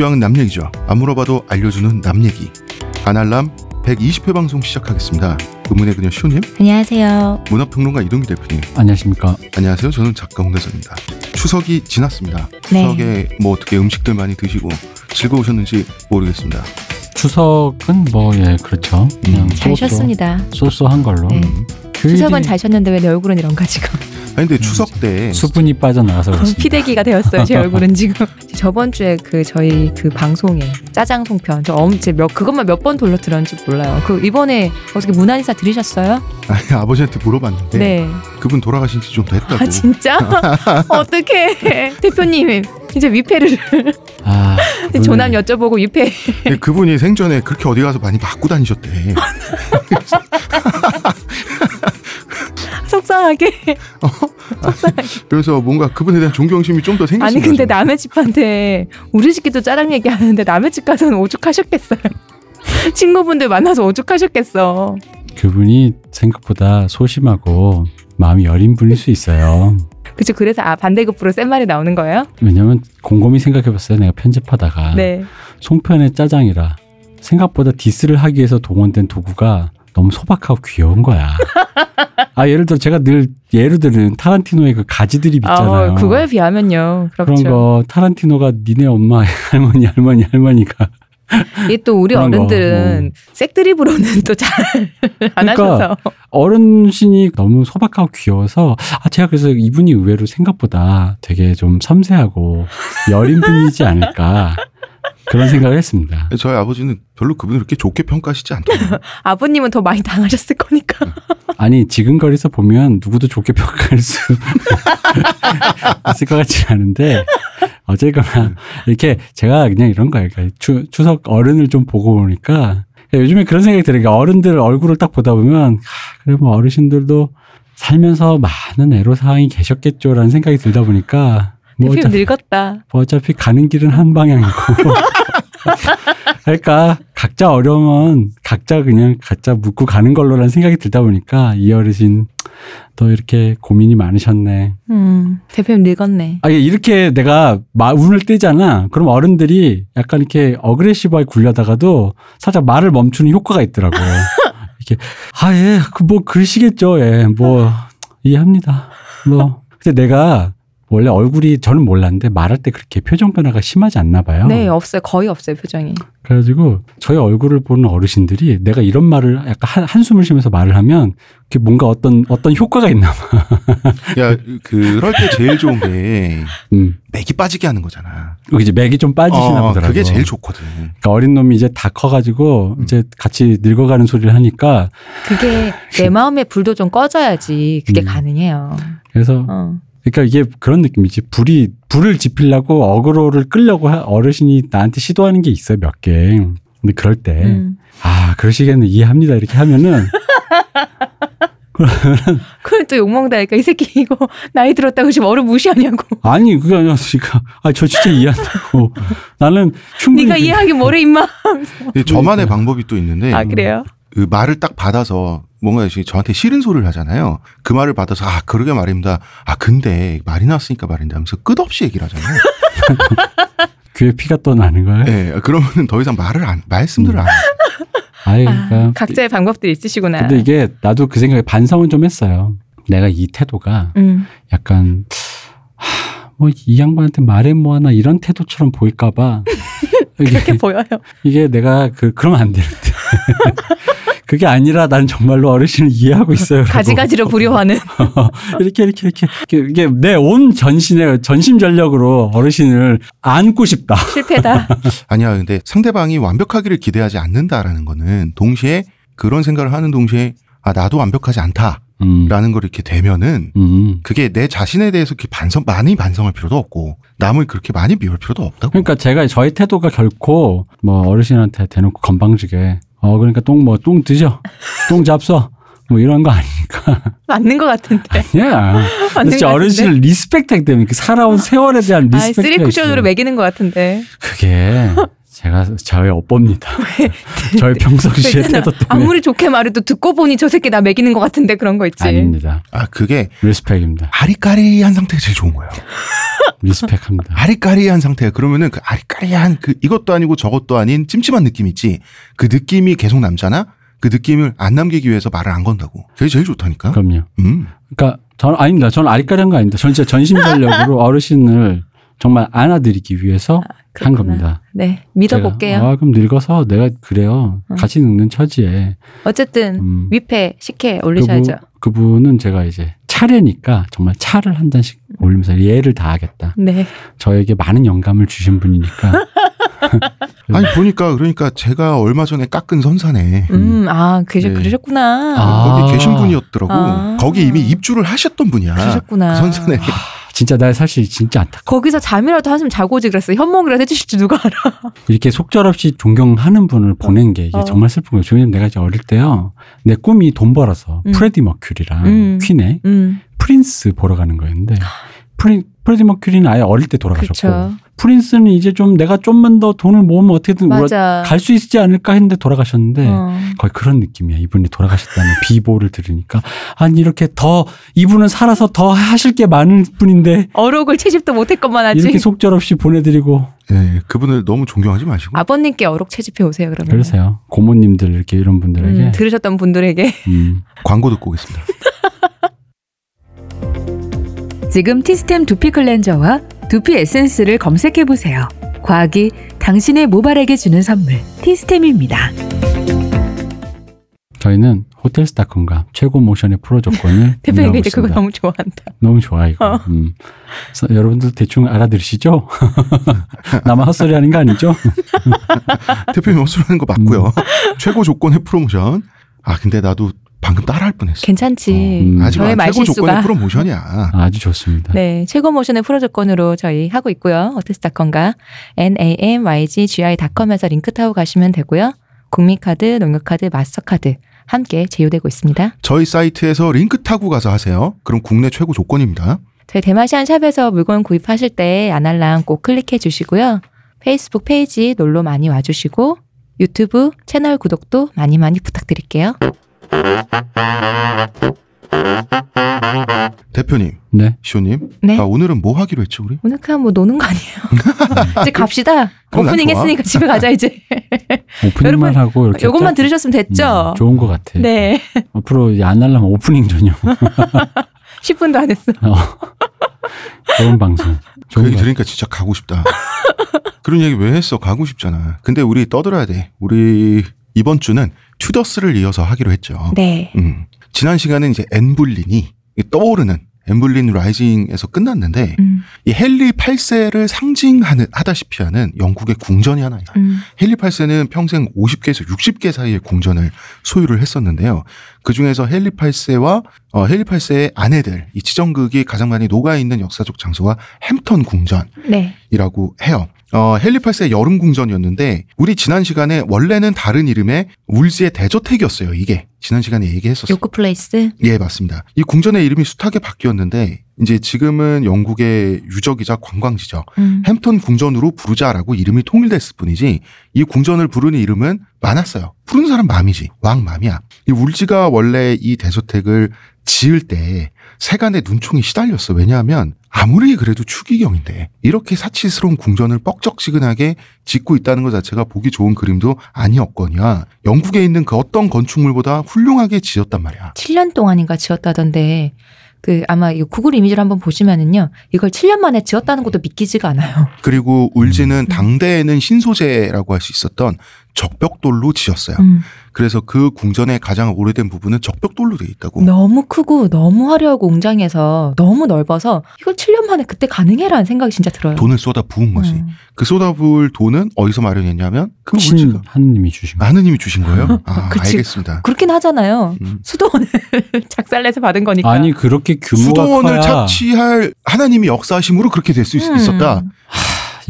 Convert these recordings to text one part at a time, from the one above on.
교양은 남 얘기죠. 안 물어봐도 알려주는 남 얘기. 아날람 120회 방송 시작하겠습니다. 의문의 그녀 시호님, 안녕하세요. 문화평론가 이동기 대표님. 안녕하십니까. 안녕하세요. 저는 작가 홍대선입니다. 추석이 지났습니다. 네. 추석에 뭐 어떻게 음식들 많이 드시고 즐거우셨는지 모르겠습니다. 추석은 뭐 예 그렇죠. 그냥 잘 쏘쏘- 쉬었습니다. 쏘쏘한 걸로. 네. 음. 휴일이 추석은 잘 쉬었는데 왜 내 얼굴은 이런가 지금 아니 근데 추석 때 수분이 빠져나가서 그렇습니다. 피대기가 되었어요 제 얼굴은 지금 저번 주에 그 저희 그 방송에 짜장 송편 저 엄지 몇 그것만 몇 번 돌려 들었는지 몰라요 그 이번에 어떻게 문화인사 들으셨어요? 아니, 아버지한테 물어봤는데 네. 그분 돌아가신 지 좀 됐다고. 아 진짜? 어떻게 대표님 이제 위패를 아, 조남 여쭤보고 위패 그분이 생전에 그렇게 어디 가서 많이 맞고 다니셨대. 속상하게 그래서 뭔가 그분에 대한 존경심이 좀 더 생겼어요. 아니 근데 남의 집한테 우리 집끼도 짜장 얘기하는데 남의 집 가서는 오죽하셨겠어요 친구분들 만나서 오죽하셨겠어 그분이 생각보다 소심하고 마음이 여린 분일 수 있어요. 그쵸 그래서 아 반대급부로 센 말이 나오는 거예요? 왜냐면 곰곰이 생각해봤어요. 내가 편집하다가 네 송편의 짜장이라 생각보다 디스를 하기 위해서 동원된 도구가 너무 소박하고 귀여운 거야. 아 예를 들어 제가 늘 예를 들은 타란티노의 그 가지들이 있잖아요. 어, 그거에 비하면요. 그렇죠. 그런 거 타란티노가 니네 엄마 할머니 할머니 할머니가 이게 또 우리 어른들은 색드립으로는 또잘안 그러니까 하셔서. 어른신이 너무 소박하고 귀여워서 아 제가 그래서 이분이 의외로 생각보다 되게 좀 섬세하고 여린 분이지 않을까 그런 생각을 했습니다. 저희 아버지는 별로 그분을 그렇게 좋게 평가하시지 않더라고요. 아버님은 더 많이 당하셨을 거니까 아니 지금 거리서 보면 누구도 좋게 평가할 수 있을 것 같지 않은데 어쨌거나 이렇게 제가 그냥 이런 거예요. 그러니까 추, 추석 어른을 좀 보고 보니까 요즘에 그런 생각이 들어요. 그러니까 어른들 얼굴을 딱 보다 보면 하, 그래 뭐 어르신들도 살면서 많은 애로사항이 계셨겠죠라는 생각이 들다 보니까 뭐 어차피, 늙었다 뭐 어차피 가는 길은 한 방향이고 그러니까 각자 어려우면 각자 그냥 각자 묻고 가는 걸로라는 생각이 들다 보니까 이 어르신 더 이렇게 고민이 많으셨네. 음 대표님 늙었네 아 이렇게 내가 마, 운을 떼잖아. 그럼 어른들이 약간 이렇게 어그레시브하게 굴려다가도 살짝 말을 멈추는 효과가 있더라고. 이렇게 아 예 그뭐 그러시겠죠. 예. 뭐 이해합니다. 뭐 근데 내가 원래 얼굴이 저는 몰랐는데 말할 때 그렇게 표정 변화가 심하지 않나 봐요. 네 없어요 거의 없어요 표정이 그래가지고 저희 얼굴을 보는 어르신들이 내가 이런 말을 약간 한, 한숨을 쉬면서 말을 하면 그게 뭔가 어떤 어떤 효과가 있나 봐. 야, 그럴 때 제일 좋은 게 음. 맥이 빠지게 하는 거잖아. 이제 맥이 좀 빠지시나 어, 보더라고. 그게 제일 좋거든. 그러니까 어린 놈이 이제 다 커가지고 음. 이제 같이 늙어가는 소리를 하니까 그게 내 마음의 불도 좀 꺼져야지 그게 음. 가능해요 그래서 어. 그러니까 이게 그런 느낌이지. 불이 불을 지피려고 어그로를 끌려고 하- 어르신이 나한테 시도하는 게 있어요 몇 개. 근데 그럴 때 음. 아 그러시겠네. 이해합니다. 이렇게 하면은. 그럼 또 욕먹다니까 이 새끼. 이거 나이 들었다고 지금 어른 무시하냐고. 아니 그게 아니라 그러니까 아저 진짜 이해한다고. 나는 충분히 네가 그- 이해하기 뭐래 임마 저만의 방법이 또 있는데 아 그래요? 그 말을 딱 받아서 뭔가 저한테 싫은 소리를 하잖아요. 그 말을 받아서 아 그러게 말입니다. 아 근데 말이 나왔으니까 말인데 하면서 끝없이 얘기를 하잖아요. 귀에 피가 또 나는 거예요. 예, 그러면은 더 이상 말을 안 말씀들을 안. 해요. 아이 아, 그러니까 각자의 방법들이 있으시구나 근데 이게 나도 그 생각에 반성은 좀 했어요. 내가 이 태도가 음. 약간 뭐이 양반한테 말해 뭐하나 이런 태도처럼 보일까봐 그렇게 이게, 보여요 이게 내가 그 그러면 안 되는데 그게 아니라 난 정말로 어르신을 이해하고 있어요. 가지가지로 부려하는 이렇게 이렇게 이렇게 이게 내 온 전신에 전심 전력으로 어르신을 안고 싶다. 실패다 아니야, 근데 상대방이 완벽하기를 기대하지 않는다라는 거는 동시에 그런 생각을 하는 동시에 아 나도 완벽하지 않다라는 음. 걸 이렇게 되면은 음. 그게 내 자신에 대해서 이렇게 반성 많이 반성할 필요도 없고 남을 그렇게 많이 미울 필요도 없다고. 그러니까 제가 저의 태도가 결코 뭐 어르신한테 대놓고 건방지게 어 그러니까 똥 뭐 똥 드셔. 똥 잡숴. 뭐 이런 거 아니니까. 맞는 것 같은데. 아니야. 진짜 것 어르신을 respect 때문에 그 살아온 세월에 대한 같은데 아 respect 쓰리 쿠션으로 멕이는 것 같은데. 그게 제가 저의 업보입니다 저의 평상시의. 태도 때문에 아무리 좋게 말해도 듣고 보니 저 새끼 나 멕이는 것 같은데 그런 거 있지 아닙니다 아 그게 respect입니다 아리까리한 상태가 제일 좋은 거예요. respect합니다. 아리까리한 상태야. 그러면은 그 아리까리한 그 이것도 아니고 저것도 아닌 찜찜한 느낌 있지. 그 느낌이 계속 남잖아. 그 느낌을 안 남기기 위해서 말을 안 건다고. 그게 제일 좋다니까. 그럼요. 음. 그러니까 저는 아닙니다. 저는 아리까리한 거 아닙니다. 저는 진짜 전심전력으로 어르신을 정말 안아드리기 위해서 한 그렇구나. 겁니다. 네, 믿어볼게요. 제가, 아, 그럼 늙어서 내가 그래요. 음. 같이 늙는 처지에. 어쨌든 음, 위패 식혜 올리셔야죠. 그분, 그분 은 제가 이제 차례니까 정말 차를 한 잔씩 올리면서 예를 다하겠다. 네. 저에게 많은 영감을 주신 분이니까. 아니 보니까 그러니까 제가 얼마 전에 깎은 선산에 음, 아, 그, 네. 그러셨구나. 아. 거기 계신 분이었더라고. 아. 거기 이미 입주를 하셨던 분이야. 그러셨구나. 그 선산에. 진짜 나 사실 진짜 안타까. 거기서 잠이라도 한숨 자고 오지 그랬어. 현몽이라도 해주실 줄 누가 알아. 이렇게 속절없이 존경하는 분을 보낸 게 어. 정말 슬픈 거예요. 왜냐면 내가 이제 어릴 때요. 내 꿈이 돈 벌어서 음. 프레디 머큐리랑 음. 퀸의 음, 프린스 보러 가는 거였는데 프리, 프레디 머큐리는 아예 어릴 때 돌아가셨고 그쵸. 프린스는 이제 좀 내가 좀만 더 돈을 모으면 어떻게든. 갈 수 있지 않을까 했는데 돌아가셨는데 어. 거의 그런 느낌이야. 이분이 돌아가셨다는 비보를 들으니까 아니 이렇게 더 이분은 살아서 더 하실 게 많은 분인데 어록을 채집도 못했건만 하지. 이렇게 속절없이 보내드리고 네, 그분을 너무 존경하지 마시고. 아버님께 어록 채집해 오세요, 그러면. 그러세요. 고모님들 이렇게 이런 분들에게 음, 들으셨던 분들에게. 음. 광고 듣고 오겠습니다. 지금 티스템 두피 클렌저와 두피 에센스를 검색해 보세요. 과학이 당신의 모발에게 주는 선물 티스템입니다. 저희는 호텔스닷컴과 최고 모션의 프로 조건을 대표님 이제 그거. 너무 좋아한다. 너무 좋아 이거. 어. 음. 여러분들 대충 알아들으시죠? 나만 헛소리 하는 거 아니죠? 대표님 헛소리 하는 거 맞고요. 음. 최고 조건의 프로모션. 아 근데 나도 방금 따라할 뻔했어. 괜찮지. 음. 하지만 저의 최고 조건의 말실수가. 프로 모션이야. 아주 좋습니다. 네, 최고 모션의 프로 조건으로 저희 하고 있고요. 호텔스닷컴과 namyggi.com에서 링크 타고 가시면 되고요. 국민카드, 농협카드, 마스터카드 함께 제휴되고 있습니다. 저희 사이트에서 링크 타고 가서 하세요. 그럼 국내 최고 조건입니다. 저희 대마시안 샵에서 물건 구입하실 때 아날람 꼭 클릭해 주시고요. 페이스북 페이지 놀러 많이 와주시고 유튜브 채널 구독도 많이 많이 부탁드릴게요. 대표님, 네. 시호님. 네. 아, 오늘은 뭐 하기로 했죠 우리? 오늘 그냥 뭐 노는 거 아니에요? 이제 갑시다. 오프닝. 했으니까 집에 가자 이제. 오프닝만 여러분, 하고 이렇게 요것만 짝- 들으셨으면 됐죠? 음, 좋은 것 같아. 네. 앞으로 이제 안 하려면 오프닝 전용 10분도 안 했어. 어. 좋은 방송. 그 좋은 얘기 것 들으니까 진짜 가고 싶다. 그런 얘기 왜 했어? 가고 싶잖아. 근데 우리 떠들어야 돼. 우리 이번 주는 튜더스를 이어서 하기로 했죠. 네. 음. 지난 시간은 이제 엠블린이 떠오르는 엠블린 라이징에서 끝났는데 음, 이 헨리 8세를 상징하는 하다시피 하는 영국의 궁전이 하나 있어요. 음, 헨리 8세는 평생 50개에서 60개 사이의 궁전을 소유를 했었는데요. 그 중에서 헨리 8세와 어, 헨리 8세의 아내들, 이 지정극이 가장 많이 녹아 있는 역사적 장소가 햄턴 궁전이라고 네. 해요. 어, 헨리 8세의 여름 궁전이었는데 우리 지난 시간에 원래는 다른 이름의 울지의 대저택이었어요. 이게 지난 시간에 얘기했었어요. 요크 플레이스. 예, 맞습니다. 이 궁전의 이름이 숱하게 바뀌었는데 이제 지금은 영국의 유적이자 관광지죠. 음, 햄턴 궁전으로 부르자라고 이름이 통일됐을 뿐이지 이 궁전을 부르는 이름은 많았어요. 부르는 사람 맘이지. 왕 맘이야. 이 울지가 원래 이 대저택을 지을 때 세간의 눈총이 시달렸어. 왜냐하면 아무리 그래도 추기경인데 이렇게 사치스러운 궁전을 뻑적지근하게 짓고 있다는 것 자체가 보기 좋은 그림도 아니었거니와 영국에 있는 그 어떤 건축물보다 훌륭하게 지었단 말이야. 7년 동안인가 지었다던데 그 아마 이 구글 이미지를 한번 보시면은요. 이걸 7년 만에 지었다는 것도 믿기지가 않아요. 그리고 울지는 음. 당대에는 신소재라고 할 수 있었던 적벽돌로 지었어요. 음, 그래서 그 궁전의 가장 오래된 부분은 적벽돌로 되어 있다고. 너무 크고 너무 화려하고 웅장해서 너무 넓어서 이걸 7년 만에 그때 가능해라는 생각이 진짜 들어요. 돈을 쏟아 부은 거지. 음. 그 쏟아부을 돈은 어디서 마련했냐면 그신 울지가 하느님이 주신 거. 하느님이 주신 거예요. 아, 그치. 알겠습니다. 그렇긴 하잖아요. 음. 수도원을 작살내서 받은 거니까. 아니 그렇게 규모가 수도원을 커야 착취할 하나님이 역사하심으로 그렇게 될수 음. 있었다.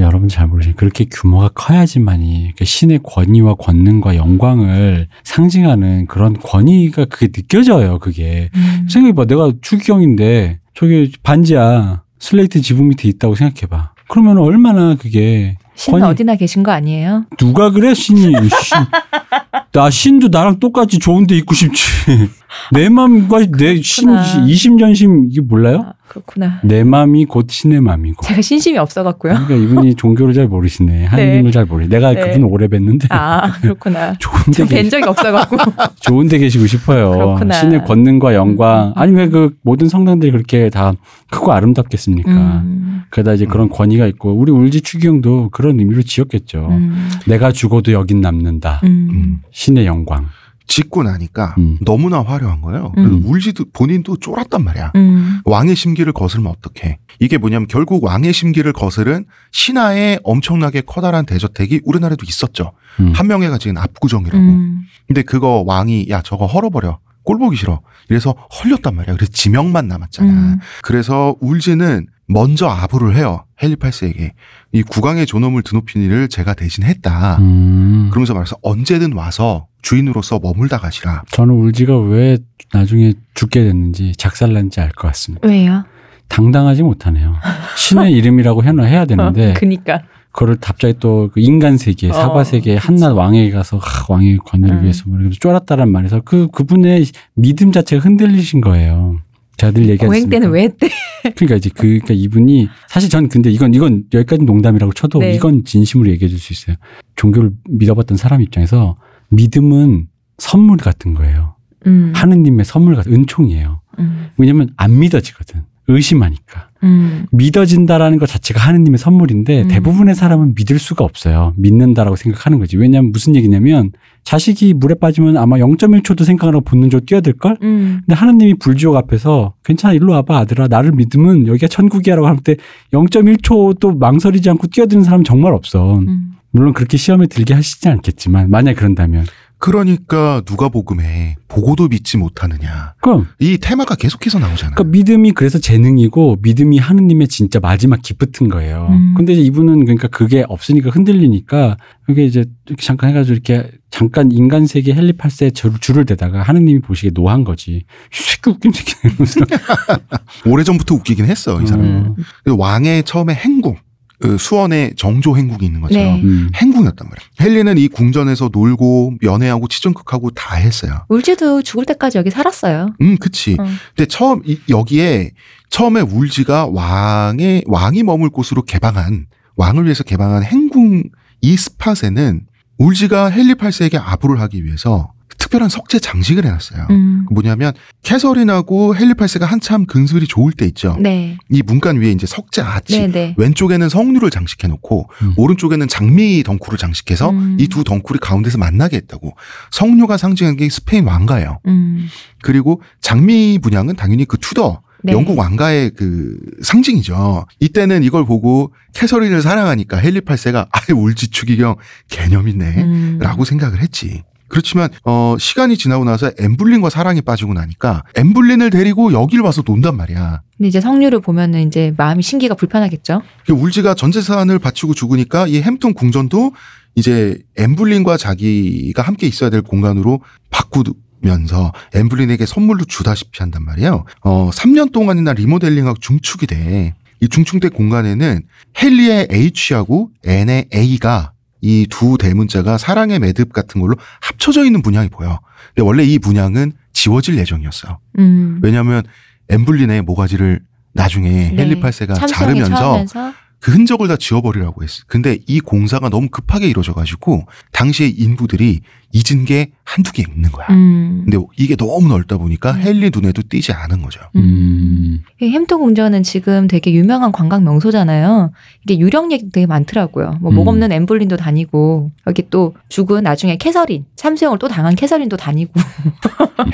여러분 잘 모르시는 그렇게 규모가 커야지만이 그 신의 권위와 권능과 영광을 상징하는 그런 권위가 그게 느껴져요. 그게 음. 생각해봐. 내가 추기경인데 저기 반지야 슬레이트 지붕 밑에 있다고 생각해봐. 그러면 얼마나 그게 신은 권위- 어디나 계신 거 아니에요? 누가 그래 신이 신. 나 신도 나랑 똑같이 좋은데 있고 싶지. 내 맘과 내 신, 그렇구나. 이심전심 이게 몰라요? 아, 그렇구나. 내 맘이 곧 신의 맘이고. 제가 신심이 없어갖고요. 그러니까 이분이 종교를 잘 모르시네. 하느님을 잘 모르. 내가 네. 그분 오래 뵀는데 아, 그렇구나. 좋은데 뵌 적이 없어갖고. 좋은데 계시고 싶어요. 그렇구나. 신의 권능과 영광. 음. 아니 왜 그 모든 성당들이 그렇게 다 크고 아름답겠습니까? 음, 그러다 이제 그런 권위가 있고 우리 울지 추기경도 그런 의미로 지었겠죠. 음, 내가 죽어도 여긴 남는다. 음. 신의 영광. 짓고 나니까 음. 너무나 화려한 거예요. 음. 울지도 본인도 쫄았단 말이야. 음. 왕의 심기를 거스르면 어떡해. 이게 뭐냐면 결국 왕의 심기를 거스른 신하의 엄청나게 커다란 대저택이 우리나라에도 있었죠. 음. 한명회가 지은 압구정이라고. 음. 근데 그거 왕이 야 저거 헐어버려. 꼴 보기 싫어. 이래서 헐렸단 말이야. 그래서 지명만 남았잖아. 음. 그래서 울지는 먼저 아부를 해요. 헬리팔스에게. 이 국왕의 존엄을 드높인 일을 제가 대신 했다. 음. 그러면서 말해서 언제든 와서 주인으로서 머물다 가시라. 저는 울지가 왜 나중에 죽게 됐는지 작살난지 알 것 같습니다. 왜요? 당당하지 못하네요. 신의 이름이라고 해놔 해야 되는데 어, 그니까. 그거를 갑자기 또그 인간 세계, 어, 사과 세계 그치. 한낱 왕에게 가서 하, 왕의 권위를 음. 위해서 뭐 쫄았다란 말에서 그 그분의 믿음 자체가 흔들리신 거예요. 제가 늘 얘기하지 고행 때는 왜 했대? 그러니까 이제 그 그러니까 이분이 사실 전 근데 이건 이건 여기까지 농담이라고 쳐도 네. 이건 진심으로 얘기해 줄 수 있어요. 종교를 믿어봤던 사람 입장에서 믿음은 선물 같은 거예요. 음. 하느님의 선물 같은 은총이에요. 음. 왜냐면 안 믿어지거든. 의심하니까. 음. 믿어진다라는 것 자체가 하느님의 선물인데 음. 대부분의 사람은 믿을 수가 없어요. 믿는다라고 생각하는 거지. 왜냐하면 무슨 얘기냐면 자식이 물에 빠지면 아마 0.1초도 생각 안 하고 본능적으로 뛰어들걸? 음. 근데 하느님이 불지옥 앞에서 괜찮아 일로 와봐 아들아 나를 믿으면 여기가 천국이야 라고 할 때 0.1초도 망설이지 않고 뛰어드는 사람은 정말 없어. 음. 물론 그렇게 시험에 들게 하시지 않겠지만 만약 그런다면 그러니까 누가 복음에 보고도 믿지 못하느냐. 그럼 이 테마가 계속해서 나오잖아. 그러니까 믿음이 그래서 재능이고 믿음이 하느님의 진짜 마지막 기프트인 거예요. 음. 근데 이제 이분은 그러니까 그게 없으니까 흔들리니까 그게 이제 이렇게 잠깐 해가지고 이렇게 잠깐 인간 세계 헨리 8세에 줄- 줄을 대다가 하느님이 보시기에 노한 거지. 이 새끼 웃긴 새끼 이러면서. 오래 전부터 웃기긴 했어, 이 사람. 음. 은 왕의 처음에 행궁, 그 수원에 정조 행궁이 있는 것처럼 네. 음. 행궁이었단 말이야. 헨리는 이 궁전에서 놀고 연애하고 치정극하고 다 했어요. 울지도 죽을 때까지 여기 살았어요. 음, 그치. 어. 근데 처음 이- 여기에 처음에 울지가 왕의 왕이 머물 곳으로 개방한 왕을 위해서 개방한 행궁 이 spot에는 울지가 헨리 8세에게 아부를 하기 위해서 특별한 석재 장식을 해놨어요. 음. 뭐냐면 캐서린하고 헨리 8세가 한참 금슬이 좋을 때 있죠. 네. 이 문간 위에 이제 석재 아치 네, 네. 왼쪽에는 석류를 장식해 놓고 음. 오른쪽에는 장미 덩쿨을 장식해서 음. 이 두 덩쿨이 가운데서 만나게 했다고. 석류가 상징하는 게 스페인 왕가예요. 음. 그리고 장미 문양은 당연히 그 튜더 네. 영국 왕가의 그 상징이죠. 이때는 이걸 보고 캐서린을 사랑하니까 헨리 8세가 아예 울지 추기경 개념 있네. 음. 라고 생각을 했지. 그렇지만 어 시간이 지나고 나서 엠블린과 사랑에 빠지고 나니까 엠블린을 데리고 여길 와서 논단 말이야. 근데 이제 성류를 보면은 이제 마음이 신기가 불편하겠죠. 울지가 전 재산을 바치고 죽으니까 이 햄튼 궁전도 이제 엠블린과 자기가 함께 있어야 될 공간으로 바꾸면서 엠블린에게 선물로 주다시피 한단 말이에요. 어, 3년 동안이나 리모델링하고 중축이 돼. 이 중축된 공간에는 헨리의 H하고 N의 A가 이 두 대문자가 사랑의 매듭 같은 걸로 합쳐져 있는 분양이 보여. 근데 원래 이 분양은 지워질 예정이었어요. 음. 왜냐하면 엠블린의 모가지를 나중에 네. 헨리 8세가 참수형에 자르면서 그 흔적을 다 지워버리라고 했어. 근데 이 공사가 너무 급하게 이루어져가지고 당시에 인부들이 잊은 게 한두 개 있는 거야. 음. 근데 이게 너무 넓다 보니까 음. 헨리 눈에도 띄지 않은 거죠. 음. 이 햄튼 궁전은 지금 되게 유명한 관광 명소잖아요. 이게 유령 얘기 되게 많더라고요. 뭐 목 음. 없는 앤 불린도 다니고 여기 또 죽은 나중에 캐서린 참수형을 또 당한 캐서린도 다니고.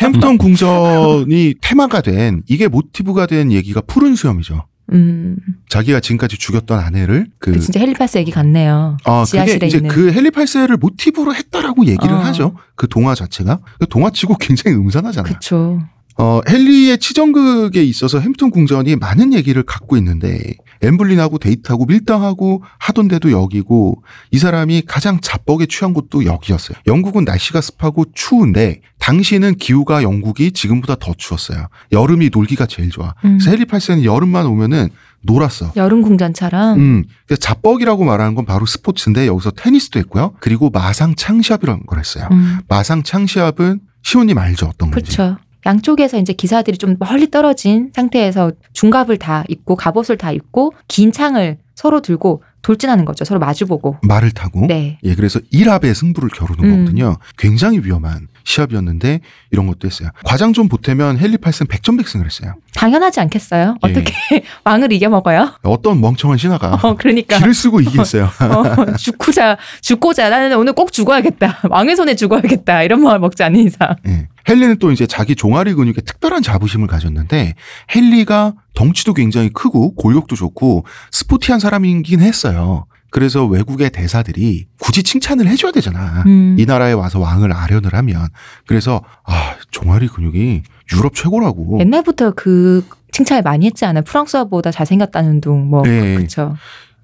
햄튼 궁전이 테마가 된 이게 모티브가 된 얘기가 푸른 수염이죠. 음. 자기가 지금까지 죽였던 아내를 그그 진짜 헬리파스 얘기 같네요. 아, 그게 지하실에 이제 있는. 그 헨리 8세를 모티브로 했다라고 얘기를 어. 하죠. 그 동화 자체가. 그 동화치고 굉장히 음산하잖아요. 그쵸. 어, 헨리의 치정극에 있어서 햄튼 궁전이 많은 얘기를 갖고 있는데 엠블린하고 데이트하고 밀당하고 하던데도 여기고 이 사람이 가장 자뻑에 취한 곳도 여기였어요. 영국은 날씨가 습하고 추운데 당시에는 기후가 영국이 지금보다 더 추웠어요. 여름이 놀기가 제일 좋아. 음. 그래서 헨리 8세는 여름만 오면은 놀았어. 여름 궁전처럼. 음, 자뻑이라고 말하는 건 바로 스포츠인데 여기서 테니스도 했고요. 그리고 마상 창시합이라는 걸 했어요. 음. 마상 창시합은 시호님 알죠 어떤 건지? 그렇죠. 양쪽에서 이제 기사들이 좀 멀리 떨어진 상태에서 중갑을 다 입고 갑옷을 다 입고 긴 창을 서로 들고 돌진하는 거죠. 서로 마주보고. 말을 타고 네. 예, 그래서 1합의 승부를 겨루는 음. 거거든요. 굉장히 위험한 시합이었는데 이런 것도 했어요. 과장 좀 보태면 헨리 8세 백전백승을 했어요. 당연하지 않겠어요? 예. 어떻게 왕을 이겨먹어요? 어떤 멍청한 신하가 어, 그러니까. 길을 쓰고 이기겠어요. 어, 죽고자, 죽고자. 나는 오늘 꼭 죽어야겠다. 왕의 손에 죽어야겠다. 이런 마음 먹지 않는 이상. 예. 헨리는 또 이제 자기 종아리 근육에 특별한 자부심을 가졌는데 헨리가 덩치도 굉장히 크고 골격도 좋고 스포티한 사람이긴 했어요. 그래서 외국의 대사들이 굳이 칭찬을 해줘야 되잖아. 음. 이 나라에 와서 왕을 아련을 하면 그래서 아 종아리 근육이 유럽 최고라고. 옛날부터 그 칭찬을 많이 했지 않아요? 프랑스어보다 잘생겼다는 둥, 뭐. 네. 그쵸.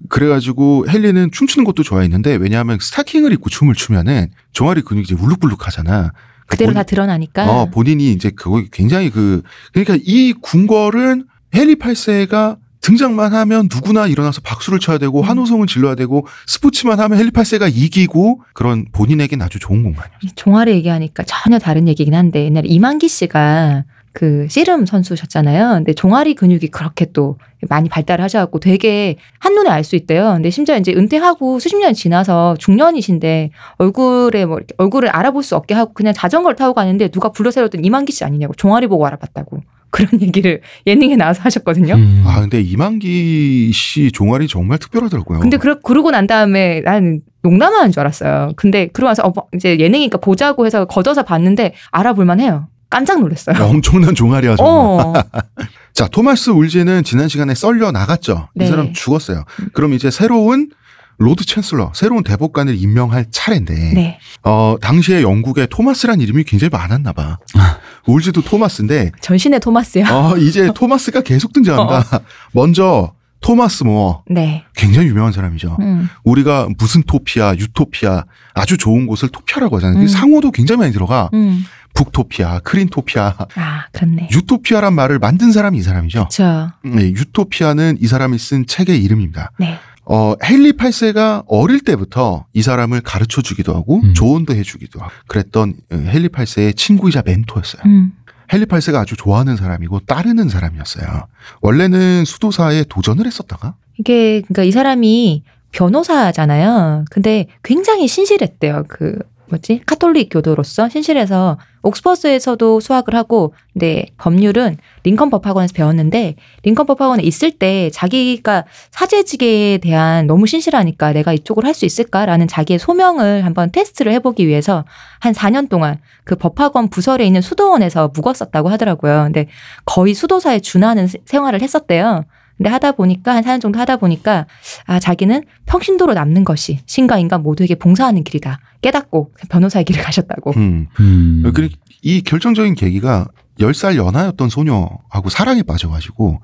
그래가지고 헨리는 춤추는 것도 좋아했는데 왜냐하면 스타킹을 입고 춤을 추면은 종아리 근육이 이제 울룩불룩 하잖아. 그대로 본- 다 드러나니까. 어, 본인이 이제 그거 굉장히 그, 그러니까 이 궁궐은 헨리 8세가 등장만 하면 누구나 일어나서 박수를 쳐야 되고 음. 환호성을 질러야 되고 스포츠만 하면 헨리 8세가 이기고 그런 본인에겐 아주 좋은 공간이에요. 이 종아리 얘기하니까 전혀 다른 얘기긴 한데 옛날에 이만기 씨가 그 씨름 선수셨잖아요. 근데 종아리 근육이 그렇게 또 많이 발달을 하셔갖고 되게 한눈에 알 수 있대요. 근데 심지어 이제 은퇴하고 수십 년이 지나서 중년이신데 얼굴에 뭐 이렇게 얼굴을 알아볼 수 없게 하고 그냥 자전거를 타고 가는데 누가 불러 세웠더니 이만기 씨 아니냐고 종아리 보고 알아봤다고 그런 얘기를 예능에 나와서 하셨거든요. 음. 아, 근데 이만기 씨 종아리 정말 특별하더라고요. 근데 그러, 그러고 난 다음에 나는 농담하는 줄 알았어요. 근데 그러고 나서 어, 이제 예능이니까 보자고 해서 걷어서 봤는데 알아볼만 해요. 깜짝 놀랐어요. 엄청난 종아리야, 정말. 어. 자, 토마스 울지는 지난 시간에 썰려 나갔죠. 네. 이 사람 죽었어요. 그럼 이제 새로운 Lord Chancellor, 새로운 대법관을 임명할 차례인데, 네. 어, 당시에 영국에 토마스란 이름이 굉장히 많았나 봐. 울지도 토마스인데, 전신의 토마스요. 어, 이제 토마스가 계속 등장한다. 먼저 토마스 모어, 네. 굉장히 유명한 사람이죠. 음. 우리가 무슨 토피아, 유토피아, 아주 좋은 곳을 토피아라고 하잖아요. 그 음. 상호도 굉장히 많이 들어가. 음. 북토피아, 크린토피아, 아, 그렇네. 유토피아란 말을 만든 사람이 이 사람이죠. 그쵸. 네, 유토피아는 이 사람이 쓴 책의 이름입니다. 네. 어, 헨리 8세가 어릴 때부터 이 사람을 가르쳐 주기도 하고 음. 조언도 해 주기도 하고 그랬던 어, 헨리 8세의 친구이자 멘토였어요. 음. 헨리 8세가 아주 좋아하는 사람이고 따르는 사람이었어요. 원래는 수도사에 도전을 했었다가 이게, 그러니까 이 사람이 변호사잖아요. 근데 굉장히 신실했대요. 그, 뭐지? 카톨릭 교도로서 신실해서 옥스퍼스에서도 수학을 하고, 근데 법률은 링컨 법 학원에서 배웠는데, 링컨 법 학원에 있을 때 자기가 사제직에 대한 너무 신실하니까 내가 이쪽을 할 수 있을까라는 자기의 소명을 한번 테스트를 해보기 위해서 한 4년 동안 그 법학원 부설에 있는 수도원에서 묵었었다고 하더라고요. 근데 거의 수도사에 준하는 세- 생활을 했었대요. 근데 하다 보니까 한 4년 정도 하다 보니까 아 자기는 평신도로 남는 것이 신과 인간 모두에게 봉사하는 길이다 깨닫고 변호사의 길을 가셨다고. 음. 음. 그- 이 결정적인 계기가 10살 연하였던 소녀하고 사랑에 빠져가지고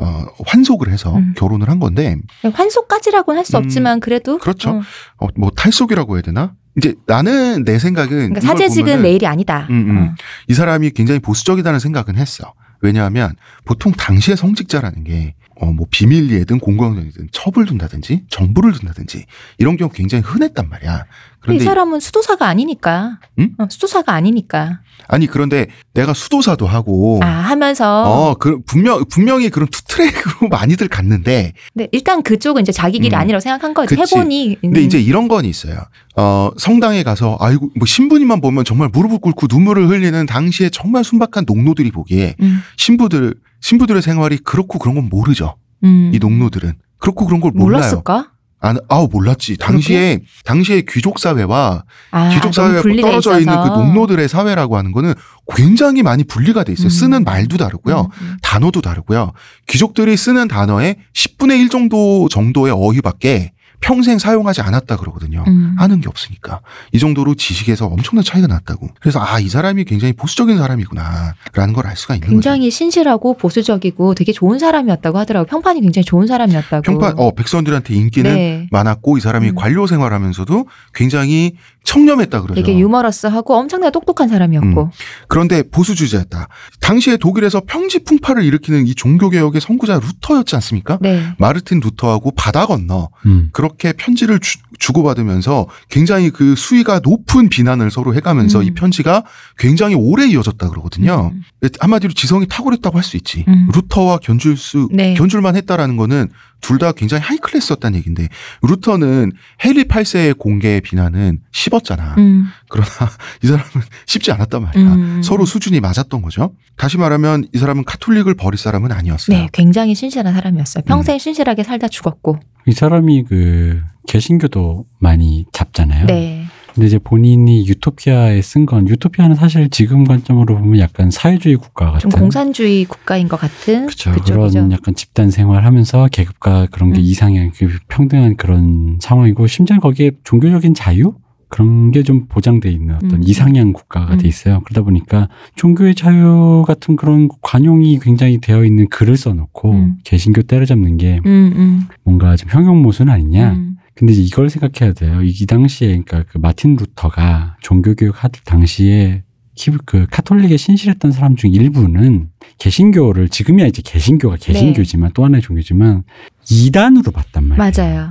어, 환속을 해서 음. 결혼을 한 건데 환속까지라고는 할수 음, 없지만 그래도 그렇죠. 어, 어, 뭐 탈속이라고 해야 되나? 이제 나는 내 생각은 그러니까 사제직은 내일이 아니다. 음, 음. 어. 이 사람이 굉장히 보수적이다는 생각은 했어. 왜냐하면 보통 당시의 성직자라는 게 어, 뭐 비밀리에든 공공장이든 첩을 둔다든지 정부를 둔다든지 이런 경우 굉장히 흔했단 말이야. 이 사람은 수도사가 아니니까. 응? 어, 수도사가 아니니까. 아니 그런데 내가 수도사도 하고 아 하면서. 어, 그 분명 분명히 그런 two track으로 많이들 갔는데 근데 일단 그쪽은 이제 자기 길이 음. 아니라고 생각한 거지. 그치. 해보니. 근데 음. 이제 이런 건 있어요. 어, 성당에 가서 아이고 뭐 신부님만 보면 정말 무릎을 꿇고 눈물을 흘리는 당시에 정말 순박한 농노들이 보기에 음. 신부들 신부들의 생활이 그렇고 그런 건 모르죠. 음. 이 농노들은 그렇고 그런 걸 몰라요. 몰랐을까? 아, 아우 몰랐지. 당시에 당시에 귀족 사회와 아, 귀족 사회가 떨어져 있는 그 있어서. 농노들의 사회라고 하는 거는 굉장히 많이 분리가 돼 있어요. 음. 쓰는 말도 다르고요. 음, 음. 단어도 다르고요. 귀족들이 쓰는 단어의 10분의 1 정도 정도의 어휘밖에 평생 사용하지 않았다 그러거든요. 음. 하는 게 없으니까 이 정도로 지식에서 엄청난 차이가 났다고. 그래서 아 이 사람이 굉장히 보수적인 사람이구나 라는 걸 알 수가 있는 거죠. 굉장히 신실하고 보수적이고 되게 좋은 사람이었다고 하더라고. 요 평판이 굉장히 좋은 사람이었다고. 평판 어 백성들한테 인기는 네. 많았고 이 사람이 음. 관료 생활하면서도 굉장히 청렴했다 그러죠. 되게 유머러스하고 엄청나게 똑똑한 사람이었고. 음. 그런데 보수주의자였다. 당시에 독일에서 평지 풍파를 일으키는 이 종교개혁의 선구자 루터였지 않습니까? 네. 마르틴 루터하고 바다 건너 음. 그렇게 편지를 주- 주고받으면서 굉장히 그 수위가 높은 비난을 서로 해가면서 음. 이 편지가 굉장히 오래 이어졌다 그러거든요. 음. 한마디로 지성이 탁월했다고 할 수 있지. 음. 루터와 견줄 수 네. 견줄만 했다라는 거는 둘 다 굉장히 하이 클래스였다는 얘기인데 루터는 헨리 8세의 공개 비난은 씹었잖아. 음. 그러나 이 사람은 쉽지 않았단 말이야. 음. 서로 수준이 맞았던 거죠. 다시 말하면 이 사람은 카톨릭을 버릴 사람은 아니었어요. 네, 굉장히 신실한 사람이었어요. 평생 신실하게 살다 죽었고. 이 사람이 그 개신교도 많이 잡잖아요. 네. 근데 이제 본인이 유토피아에 쓴 건 유토피아는 사실 지금 관점으로 보면 약간 사회주의 국가 같은 좀 공산주의 국가인 것 같은. 그쪽이죠. 그런 약간 집단 생활하면서 계급과 그런 게 음. 이상향, 그 평등한 그런 상황이고 심지어 거기에 종교적인 자유 그런 게 좀 보장돼 있는 어떤 음. 이상향 국가가 음. 돼 있어요. 그러다 보니까 종교의 자유 같은 그런 관용이 굉장히 되어 있는 글을 써놓고 음. 개신교 때려잡는 게 음, 음, 뭔가 좀 형용모순 아니냐. 음. 근데 이걸 생각해야 돼요. 이, 이 당시에 그러니까 그 마틴 루터가 종교 교육 하던 당시에 키- 그 카톨릭에 신실했던 사람 중 일부는 개신교를 지금이야 이제 개신교가 개신교지만 또 하나의 종교지만 이단으로 봤단 말이에요. 맞아요.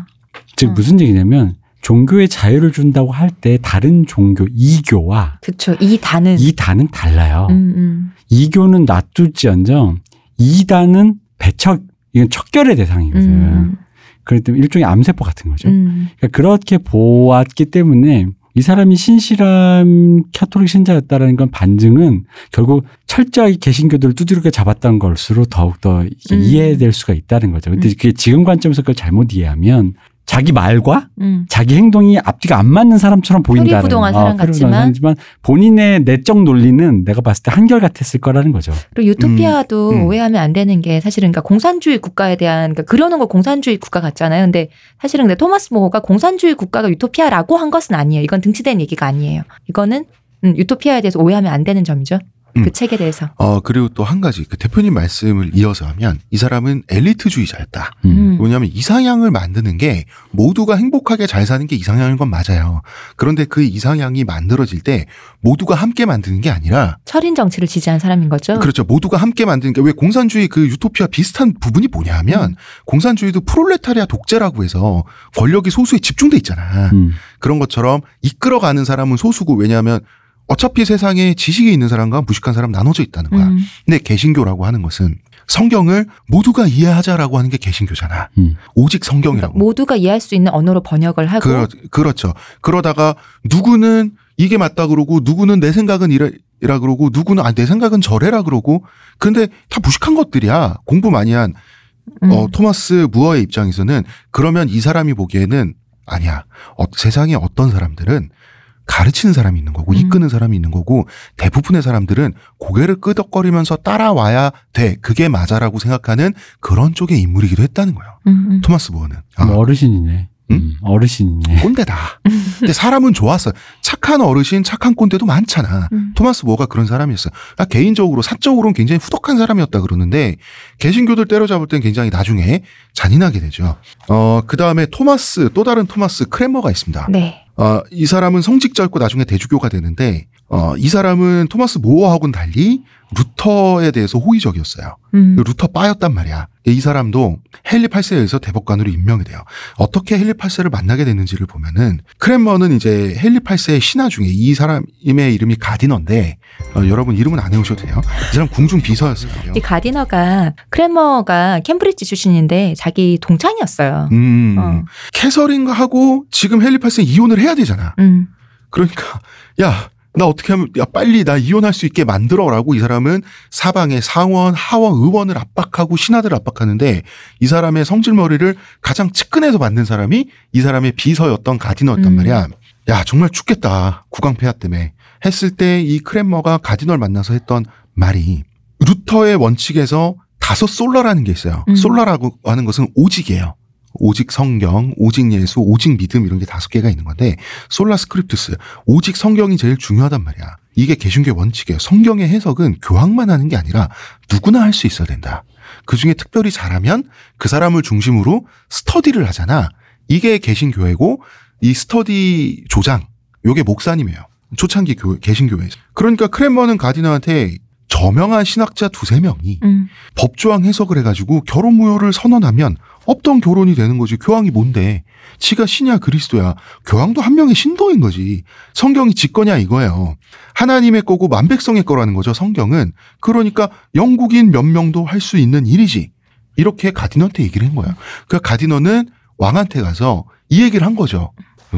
즉 어. 무슨 얘기냐면 종교의 자유를 준다고 할 때 다른 종교 이교와 그쵸. 이 단은. 이단은 달라요. 음, 음. 이교는 놔둘지언정 이단은 배척 이건 척결의 대상이거든. 음, 때문에 일종의 암세포 같은 거죠. 음. 그러니까 그렇게 보았기 때문에 이 사람이 신실한 카톨릭 신자였다라는 건 반증은 결국 철저하게 개신교들을 두드리게 잡았던 것으로 더욱더 음. 이해될 수가 있다는 거죠. 근데 음. 그게 지금 관점에서 그걸 잘못 이해하면 자기 말과 음. 자기 행동이 앞뒤가 안 맞는 사람처럼 보인다는 표리부동한 사람 표리부동한 같지만. 사람이지만 본인의 내적 논리는 내가 봤을 때 한결 같았을 거라는 거죠. 그리고 유토피아도 음, 음. 오해하면 안 되는 게 사실은 그러니까 공산주의 국가에 대한 그러니까 그려놓은 거 공산주의 국가 같잖아요. 근데 사실은 근데 토마스 모어가 공산주의 국가가 유토피아라고 한 것은 아니에요. 이건 등치된 얘기가 아니에요. 이거는 음, 유토피아에 대해서 오해하면 안 되는 점이죠. 음. 그 책에 대해서. 어 그리고 또 한 가지 그 대표님 말씀을 이어서 하면 이 사람은 엘리트주의자였다. 음. 음. 뭐냐면 이상향을 만드는 게 모두가 행복하게 잘 사는 게 이상향인 건 맞아요. 그런데 그 이상향이 만들어질 때 모두가 함께 만드는 게 아니라 철인 정치를 지지한 사람인 거죠. 그렇죠. 모두가 함께 만드는 게 왜 공산주의 그 유토피아 비슷한 부분이 뭐냐 하면 음. 공산주의도 프롤레타리아 독재라고 해서 권력이 소수에 집중돼 있잖아. 음. 그런 것처럼 이끌어가는 사람은 소수고 왜냐하면 어차피 세상에 지식이 있는 사람과 무식한 사람 나눠져 있다는 거야. 음. 근데 개신교라고 하는 것은 성경을 모두가 이해하자라고 하는 게 개신교잖아. 음. 오직 그러니까 성경이라고. 모두가 이해할 수 있는 언어로 번역을 하고 그렇, 그렇죠. 그러다가 누구는 이게 맞다 그러고 누구는 내 생각은 이래 이라 그러고 누구는 아 내 생각은 저래라 그러고 근데 다 무식한 것들이야. 공부 많이 한 음. 어, 토마스 무어의 입장에서는 그러면 이 사람이 보기에는 아니야. 어, 세상에 어떤 사람들은 가르치는 사람이 있는 거고 음. 이끄는 사람이 있는 거고 대부분의 사람들은 고개를 끄덕거리면서 따라와야 돼. 그게 맞아라고 생각하는 그런 쪽의 인물이기도 했다는 거예요. 음, 음. 토마스 무어는. 아, 뭐 어르신이네. 음. 어르신이네. 꼰대다. 근데 사람은 좋았어. 착한 어르신, 착한 꼰대도 많잖아. 음. 토마스 모어가 그런 사람이었어요. 아, 개인적으로 사적으로는 굉장히 후덕한 사람이었다 그러는데 개신교들 때려잡을 땐 굉장히 나중에 잔인하게 되죠. 어, 그 다음에 토마스 또 다른 토마스 크랜머가 있습니다. 네. 어, 이 사람은 성직자였고 나중에 대주교가 되는데 어, 이 사람은 토마스 모어하고는 달리 루터에 대해서 호의적이었어요. 음. 루터 빠였단 말이야. 이 사람도 헨리 8세에서 대법관으로 임명이 돼요. 어떻게 헨리 8세를 만나게 됐는지를 보면은 크랜머는 이제 헨리 8세의 신하 중에 이 사람의 이름이 가디너인데 어, 여러분 이름은 안 외우셔도 돼요. 이 사람 궁중 비서였어요. 이 가디너가 크레머가 캠브리지 출신인데 자기 동창이었어요. 음, 어. 캐서린과 하고 지금 헨리 8세 이혼을 해야 되잖아. 음. 그러니까 야. 나 어떻게 하면 야 빨리 나 이혼할 수 있게 만들어라고 이 사람은 사방에 상원, 하원, 의원을 압박하고 신하들을 압박하는데 이 사람의 성질머리를 가장 측근에서 만든 사람이 이 사람의 비서였던 가디너였단 음. 말이야. 야 정말 죽겠다 국왕폐하 때문에 했을 때 이 크랜머가 가디너를 만나서 했던 말이 루터의 원칙에서 다섯 sola라는 게 있어요. 음. sola라고 하는 것은 오직이에요. 오직 성경, 오직 예수, 오직 믿음 이런 게 다섯 개가 있는 건데 sola scriptura 오직 성경이 제일 중요하단 말이야. 이게 개신교의 원칙이에요. 성경의 해석은 교황만 하는 게 아니라 누구나 할 수 있어야 된다. 그 중에 특별히 잘하면 그 사람을 중심으로 스터디를 하잖아. 이게 개신교회고 이 스터디 조장 요게 목사님이에요. 초창기 교회, 개신교회에서. 그러니까 크랜머는 가디너한테 저명한 신학자 두세 명이 음. 법조항 해석을 해가지고 결혼 무효를 선언하면 없던 결혼이 되는 거지. 교황이 뭔데? 지가 신이야 그리스도야. 교황도 한 명의 신도인 거지. 성경이 지 거냐 이거예요. 하나님의 거고 만백성의 거라는 거죠. 성경은. 그러니까 영국인 몇 명도 할 수 있는 일이지. 이렇게 가디너한테 얘기를 한 거야. 그 가디너는 왕한테 가서 이 얘기를 한 거죠.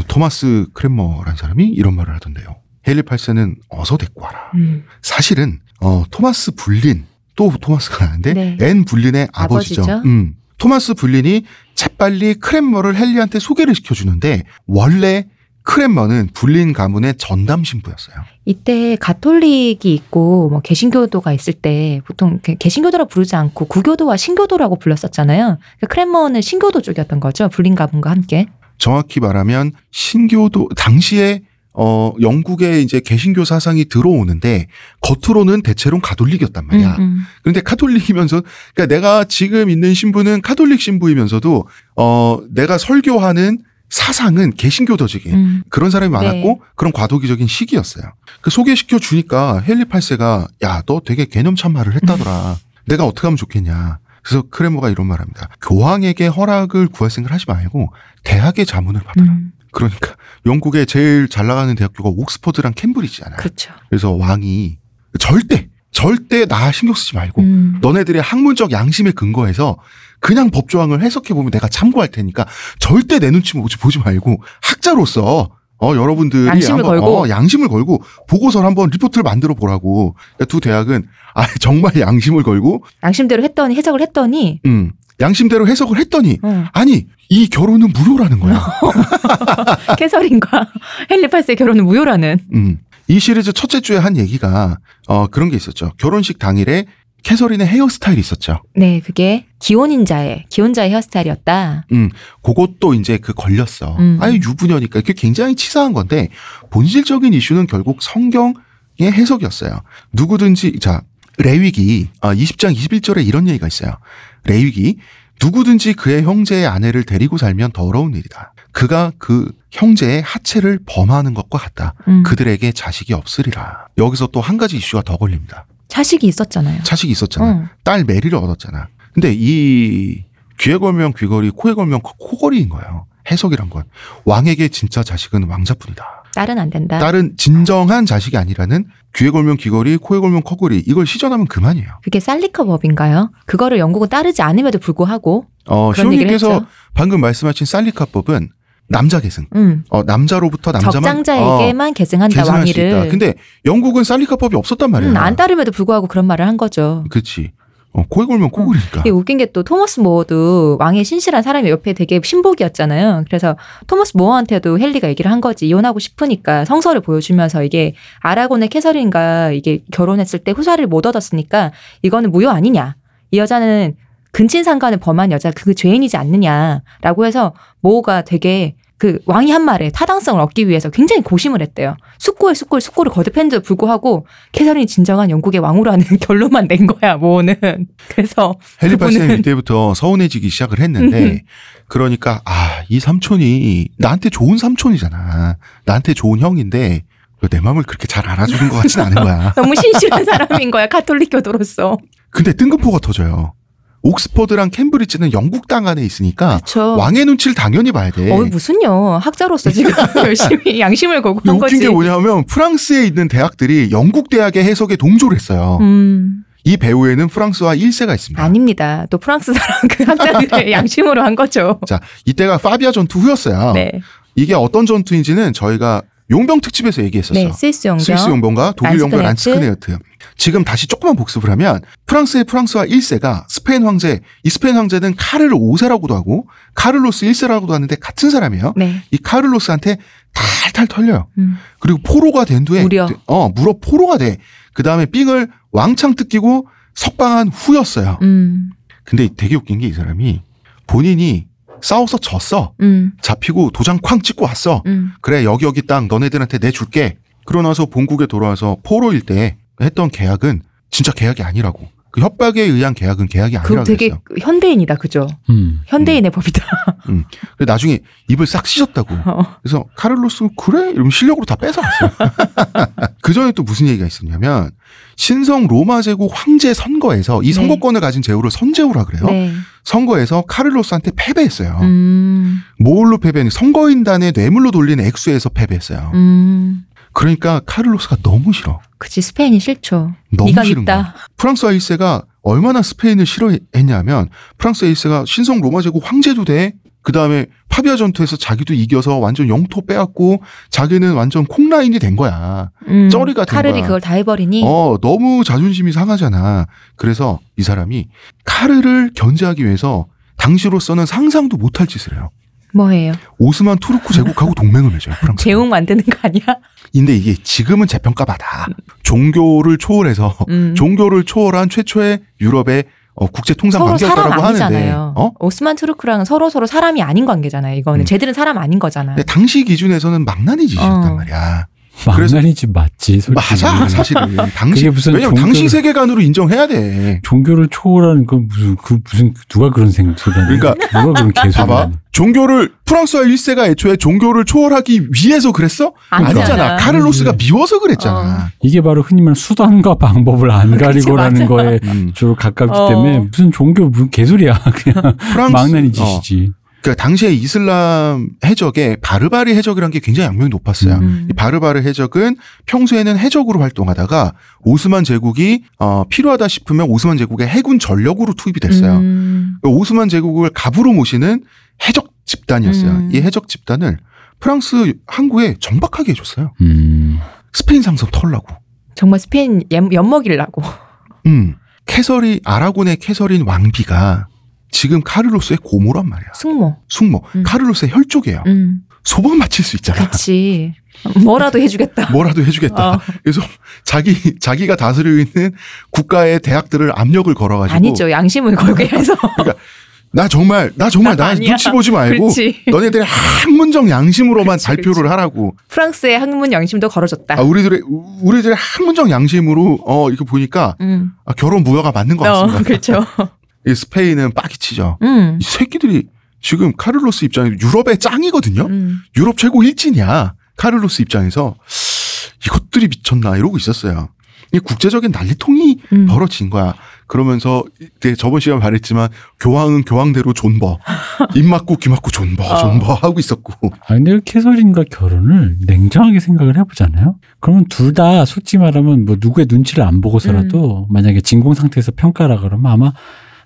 토마스 크랜머라는 사람이 이런 말을 하던데요. 헨리 8세는 어서 데리고 와라. 음. 사실은 어 토마스 불린 또 토마스가 나는데 네. 앤 불린의 아버지죠. 아버지죠. 음. 토마스 불린이 재빨리 크랜머를 헨리한테 소개를 시켜주는데 원래 크랜머는 불린 가문의 전담 신부였어요. 이때 가톨릭이 있고 뭐 개신교도가 있을 때 보통 개- 개신교도라 부르지 않고 구교도와 신교도라고 불렀었잖아요. 그 크랜머는 신교도 쪽이었던 거죠. 불린 가문과 함께. 정확히 말하면 신교도 당시에 어 영국에 이제 개신교 사상이 들어오는데 겉으로는 대체로 가톨릭이었단 말이야. 음, 음. 그런데 카톨릭이면서 그러니까 내가 지금 있는 신부는 카톨릭 신부이면서도 어 내가 설교하는 사상은 개신교도적인 음. 그런 사람이 많았고 네. 그런 과도기적인 시기였어요. 그 소개시켜 주니까 헨리 8세가 야 너 되게 개념 참말을 했다더라. 내가 어떻게 하면 좋겠냐. 그래서 크레모가 이런 말합니다. 교황에게 허락을 구할 생각을 하지 말고 대학의 자문을 받아라. 음. 그러니까 영국의 제일 잘 나가는 대학교가 옥스퍼드랑 캠브리지잖아요. 그렇죠. 그래서 왕이 절대 절대 나 신경 쓰지 말고 음. 너네들의 학문적 양심에 근거해서 그냥 법조항을 해석해 보면 내가 참고할 테니까 절대 내 눈치 보지 보지 말고 학자로서 어 여러분들이 양심을 한번, 걸고. 어, 양심을 걸고 보고서를 한번 리포트를 만들어 보라고 두 대학은 아 정말 양심을 걸고 양심대로 했더니 해석을 했더니 음 양심대로 해석을 했더니 어, 아니 이 결혼은 무료라는 거야. 캐서린과 헨리 8세 결혼은 무효라는. 음. 이 시리즈 첫째 주에 한 얘기가 어 그런 게 있었죠. 결혼식 당일에 캐서린의 헤어스타일이 있었죠. 네, 그게 기혼인자의 기혼자의 헤어스타일이었다. 그것도 이제 그 걸렸어. 음. 아예 유부녀니까 그게 굉장히 치사한 건데 본질적인 이슈는 결국 성경의 해석이었어요. 누구든지 자 레위기 아, 20장 21절에 이런 얘기가 있어요. 레위기 누구든지 그의 형제의 아내를 데리고 살면 더러운 일이다. 그가 그 형제의 하체를 범하는 것과 같다. 음. 그들에게 자식이 없으리라. 여기서 또 한 가지 이슈가 더 걸립니다. 자식이 있었잖아요. 자식이 있었잖아. 어. 딸 메리를 얻었잖아. 근데 이 귀에 걸면 귀걸이, 코에 걸면 코- 코걸이인 거예요. 해석이란 건 왕에게 진짜 자식은 왕자뿐이다. 딸은 안 된다. 딸은 진정한 자식이 아니라는 귀에 걸면 귀걸이, 코에 걸면 코걸이 이걸 시전하면 그만이에요. 그게 살리커 법인가요? 그거를 영국은 따르지 않음에도 불구하고 어, 그런 얘기를 시호님께서 했죠. 방금 말씀하신 살리카법은 남자 계승. 음, 어, 남자로부터 남자만 적장자에게만 계승한다 계승할 수 있다. 왕위를. 근데 영국은 살리카법이 없었단 말이야. 음, 안 따름에도 불구하고 그런 말을 한 거죠. 그렇지. 어, 코에 걸면 코걸이니까. 이게 웃긴 게 또 토머스 모어도 왕의 신실한 사람이 옆에 되게 신복이었잖아요. 그래서 토머스 모어한테도 헨리가 얘기를 한 거지. 이혼하고 싶으니까 성서를 보여주면서 이게 아라곤의 캐서린과 이게 결혼했을 때 후사를 못 얻었으니까 이거는 무효 아니냐. 이 여자는 근친 상간을 범한 여자 그 죄인이지 않느냐라고 해서 모어가 되게 그 왕이 한 말에 타당성을 얻기 위해서 굉장히 고심을 했대요. 숙고에 숙고에 숙고를 거듭했는데도 불구하고 캐서린이 진정한 영국의 왕후라는 결론만 낸 거야, 모어는. 그래서 헨리 8세는 이때부터 서운해지기 시작을 했는데 그러니까 아 이 삼촌이 나한테 좋은 삼촌이잖아 나한테 좋은 형인데 내 마음을 그렇게 잘 알아주는 것 같진 않은 거야 너무 신실한 사람인 거야, 카톨릭 교도로서. 근데 뜬금포가 터져요 옥스퍼드랑 캠브리지는 영국 땅 안에 있으니까 그렇죠. 왕의 눈치를 당연히 봐야 돼 어, 무슨요. 학자로서 지금 열심히 양심을 걸고 한 웃긴 거지. 게 뭐냐면 프랑스에 있는 대학들이 영국 대학의 해석에 동조를 했어요 음, 이 배우에는 프랑스와 1세가 있습니다 아닙니다. 또 프랑스 사람 그 학자들의 양심으로 한 거죠. 자 이때가 파비아 전투 후였어요 네. 이게 어떤 전투인지는 저희가 용병 특집에서 얘기했었어 네, 스위스 용병. 스위스 용병과 독일 용병. Landsknecht. 지금 다시 조금만 복습을 하면 프랑스의 프랑수아 1세가 스페인 황제, 이 스페인 황제는 카를 5세라고도 하고 카를로스 1세라고도 하는데 같은 사람이에요. 네. 이 카를로스한테 탈탈 털려요. 음. 그리고 포로가 된 뒤에 무려. 어, 무려 포로가 돼. 그다음에 삥을 왕창 뜯기고 석방한 후였어요. 음. 근데 되게 웃긴 게 이 사람이 본인이 싸워서 졌어. 음. 잡히고 도장 쾅 찍고 왔어. 음. 그래 여기 여기 땅 너네들한테 내줄게. 그러고 나서 본국에 돌아와서 포로일 때 했던 계약은 진짜 계약이 아니라고 그 협박에 의한 계약은 계약이 그 아니라고 되게 그랬어요. 현대인이다, 그죠? 음. 현대인의 법이다. 근데 나중에 입을 싹 씻었다고. 어. 그래서 카를로스 그래? 이러면 실력으로 다 뺏어갔어요. 그 전에 또 무슨 얘기가 있었냐면 신성 로마 제국 황제 선거에서 이 네. 선거권을 가진 제후를 선제후라 그래요. 네. 선거에서 카를로스한테 패배했어요. 음, 뭘로 패배했니? 선거인단에 뇌물로 돌린 액수에서 패배했어요. 음. 그러니까 카를로스가 너무 싫어. 그치, 스페인이 싫죠. 너무 네가 싫은 거야. 있다. 프랑스 아이세가 얼마나 스페인을 싫어했냐면 프랑스 아이세가 신성 로마 제국 황제도 돼. 그 다음에 파비아 전투에서 자기도 이겨서 완전 영토 빼앗고 자기는 완전 콩라인이 된 거야. 음, 쩌리가 된 카를이 거야. 그걸 다 해버리니. 어, 너무 자존심이 상하잖아. 그래서 이 사람이 카르를 견제하기 위해서 당시로서는 상상도 못할 짓을 해요. 뭐예요? 오스만 투르크 제국하고 동맹을 맺어요. 프랑스. 제웅 만드는 거 아니야? 근데 이게 지금은 재평가받아. 종교를 초월해서 음. 종교를 초월한 최초의 유럽의 어, 국제 통상 관계였다라고 하는데. 어? 오스만 투르크랑은 서로 서로 사람이 아닌 관계잖아요. 이거는 음. 쟤들은 사람 아닌 거잖아. 근데 당시 기준에서는 망나니 짓이었단 어. 말이야. 망나니 집 맞지, 솔직히. 맞아, 사실은. 당시 그게 무슨 왜냐면 종교- 당시 세계관으로 인정해야 돼. 종교를 초월하는 그 무슨 그 무슨 누가 그런 생소리 그러니까 누가 그런 개소리 봐봐. 종교를 프랑스와 1세가 애초에 종교를 초월하기 위해서 그랬어? 아니잖아. 아니잖아. 카를로스가 음. 미워서 그랬잖아. 이게 바로 흔히 말하는 수단과 방법을 안 가리고라는. 거에 음. 주로 가깝기 어. 때문에 무슨 종교 무슨 개소리야 그냥 프랑스 망나니 어, 짓이지. 그러니까 당시에 이슬람 해적에 바르바리 해적이라는 게 굉장히 악명이 높았어요. 음. 이 바르바르 해적은 평소에는 해적으로 활동하다가 오스만 제국이 어, 필요하다 싶으면 오스만 제국의 해군 전력으로 투입이 됐어요. 음. 그 오스만 제국을 갑으로 모시는 해적 집단이었어요. 음. 이 해적 집단을 프랑스 항구에 정박하게 해줬어요. 음. 스페인 상선 털라고. 정말 스페인 엿- 엿먹이려고. 음. 캐서리 아라곤의 캐서린 왕비가 지금 카를로스의 고모란 말이야. 숙모. 숙모. 음. 카를로스의 혈족이에요. 음. 소방 맞힐 수 있잖아. 그치. 뭐라도 해주겠다. 뭐라도 해주겠다. 어. 그래서 자기 자기가 다스리고 있는 국가의 대학들을 압력을 걸어가지고 아니죠. 양심을 걸게 해서. 나 정말 나 정말 나. 눈치 보지 말고 그렇지. 너네들 학문적 양심으로만 그치, 발표를 그치. 하라고. 프랑스의 학문 양심도 걸어줬다. 아, 우리들의 우리들의 학문적 양심으로 어 이거 보니까 음. 아, 결혼 무효가 맞는 것 어, 같습니다. 그렇죠. 이 스페인은 빡이 치죠. 음. 이 새끼들이 지금 카를로스 입장에서 유럽의 짱이거든요. 음. 유럽 최고 일진이야. 카를로스 입장에서 이것들이 미쳤나 이러고 있었어요. 이 국제적인 난리통이 음. 벌어진 거야. 그러면서 이때 저번 시간 말했지만 교황은 교황대로 존버, 입 막고 귀 막고 존버, 어. 존버 하고 있었고. 아 근데 캐서린과 결혼을 냉정하게 생각을 해보잖아요. 그러면 둘 다 솔직히 말하면 뭐 누구의 눈치를 안 보고서라도 음. 만약에 진공 상태에서 평가라 그러면 아마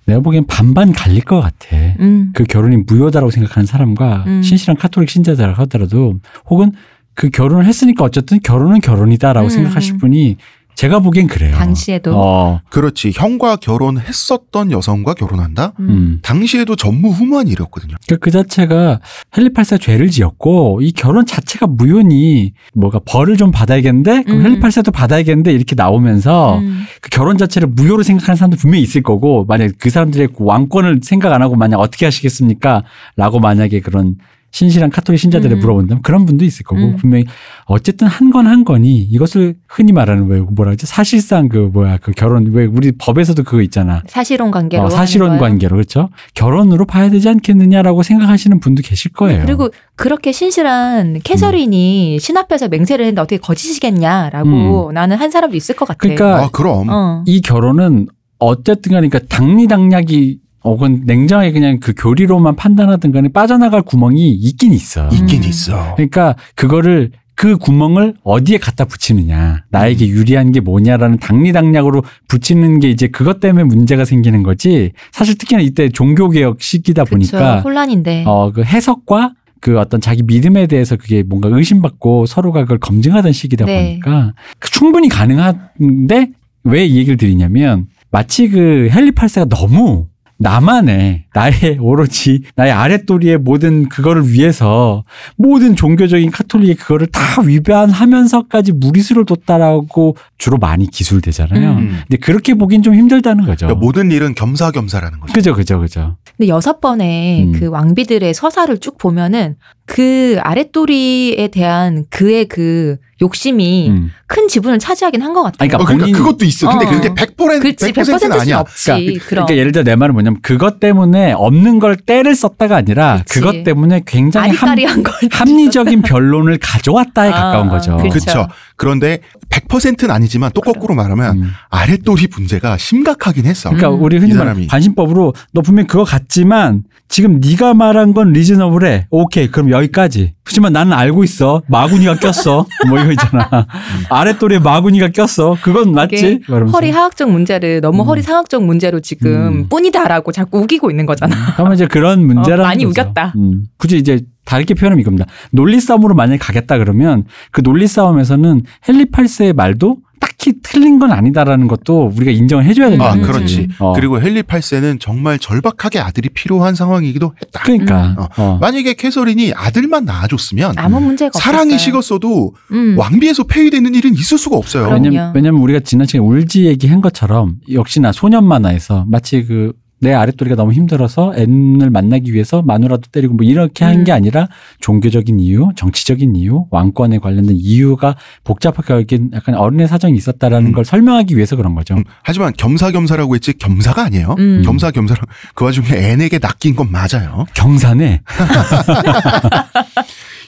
내가 보기엔 반반 갈릴 것 같아. 음. 그 결혼이 무효다라고 생각하는 사람과 음. 신실한 카톨릭 신자다라고 하더라도 혹은 그 결혼을 했으니까 어쨌든 결혼은 결혼이다라고 음. 생각하실 분이 제가 보기엔 그래요. 당시에도. 어, 그렇지. 형과 결혼했었던 여성과 결혼한다? 음. 음. 당시에도 전무후무한 일이었거든요. 그, 그 자체가 헬리팔사 죄를 지었고 이 결혼 자체가 무효니 뭐가 벌을 좀 받아야겠는데 그럼 음. 헬리팔사도 받아야겠는데 이렇게 나오면서 음. 그 결혼 자체를 무효로 생각하는 사람도 분명히 있을 거고 만약 그 사람들의 왕권을 생각 안 하고 만약 어떻게 하시겠습니까? 라고 만약에 그런 신실한 카톨릭 신자들에 음. 물어본다면 그런 분도 있을 거고 음. 분명히 어쨌든 한 건한 거니 이것을 흔히 말하는 왜 뭐라 그러지 사실상 그 뭐야 그 결혼 왜 우리 법에서도 그거 있잖아 사실혼 관계로. 어, 사실혼 하는 거예요. 관계로 그렇죠 결혼으로 봐야 되지 않겠느냐라고 생각하시는 분도 계실 거예요. 그리고 그렇게 신실한 캐서린이 신 앞에서 맹세를 했는데 어떻게 거짓이겠냐라고 나는 한 사람도 있을 것 같아. 그러니까 아, 그럼. 어. 이 결혼은 어쨌든 가니까 당리당략이 혹은 냉정하게 그냥 그 교리로만 판단하든 간에 빠져나갈 구멍이 있긴 있어. 있긴 음. 있어. 그러니까 그거를 그 구멍을 어디에 갖다 붙이느냐, 나에게 유리한 게 뭐냐라는 당리당략으로 붙이는 게 이제 그것 때문에 문제가 생기는 거지. 사실 특히나 이때 종교개혁 시기다 그쵸. 보니까 혼란인데. 어, 그 해석과 그 어떤 자기 믿음에 대해서 그게 뭔가 의심받고 서로가 그걸 검증하던 시기다 네. 보니까 충분히 가능한데 왜 이 얘기를 드리냐면 마치 그 헨리 8세가 너무 나만의 나의 오로지 나의 아랫도리의 모든 그거를 위해서 모든 종교적인 카톨릭의 그거를 다 위반하면서까지 무리수를 뒀다라고 주로 많이 기술되잖아요. 음. 음. 근데 그렇게 보긴 좀 힘들다는 거죠. 그러니까 모든 일은 겸사겸사라는 거죠. 그죠, 그죠, 그죠. 근데 여섯 번의 음. 그 왕비들의 서사를 쭉 보면은 그 아랫도리에 대한 그의 그 욕심이 음. 큰 지분을 차지하긴 한 것 같아요. 아니, 어, 그러니까 그러니까 그것도 있어. 근데 어. 그게 100%는 그렇지 100%는 100%는 아니야. 없지. 그러니까, 그러니까 예를 들어 내 말은 뭐냐면 그것 때문에 없는 걸 때를 썼다가 아니라 그치. 그것 때문에 굉장히 걸 합리적인 변론을 가져왔다에 아, 가까운 거죠. 그렇죠. 그런데 100%는 아니지만 또 거꾸로 말하면 음. 아랫돌이 문제가 심각하긴 했어. 그러니까 음. 우리 흔히 이 말하는. 관심법으로 너 분명 히 그거 같지만 지금 네가 말한 건 리즈너블해. 오케이. 그럼 여기까지. 하지만 나는 알고 있어. 마구니가 꼈어. 뭐 이거 있잖아. 아랫돌에 마구니가 꼈어. 그건 맞지? 허리 하악적 문제를 너무 음. 허리 상악적 문제로 지금 음. 뿐이다라고 자꾸 우기고 있는 거잖아. 그러면 이제 그런 문제라는 어, 많이 거죠. 우겼다. 음. 굳이 이제 다르게 표현하면 이겁니다. 논리 싸움으로 만약에 가겠다 그러면 그 논리 싸움에서는 헨리 8세의 말도 딱히 틀린 건 아니다라는 것도 우리가 인정을 해줘야 된다. 아, 음. 그렇지. 어. 그리고 헨리 8세는 정말 절박하게 아들이 필요한 상황이기도 했다. 그러니까. 음. 어. 만약에 캐서린이 아들만 낳아줬으면 아무 문제가 없어요. 사랑이 식었어도 음. 왕비에서 폐위되는 일은 있을 수가 없어요. 왜냐면, 왜냐면 우리가 지난 시간에 울지 얘기한 것처럼 역시나 소년 만화에서 마치 그 내 아랫도리가 너무 힘들어서 앤을 만나기 위해서 마누라도 때리고 뭐 이렇게 한게 음. 아니라 종교적인 이유, 정치적인 이유, 왕권에 관련된 이유가 복잡하게 약간 어른의 사정이 있었다라는 음. 걸 설명하기 위해서 그런 거죠. 음, 하지만 겸사겸사라고 했지 겸사가 아니에요. 음. 겸사겸사로 그 와중에 앤에게 낚인 건 맞아요. 경산에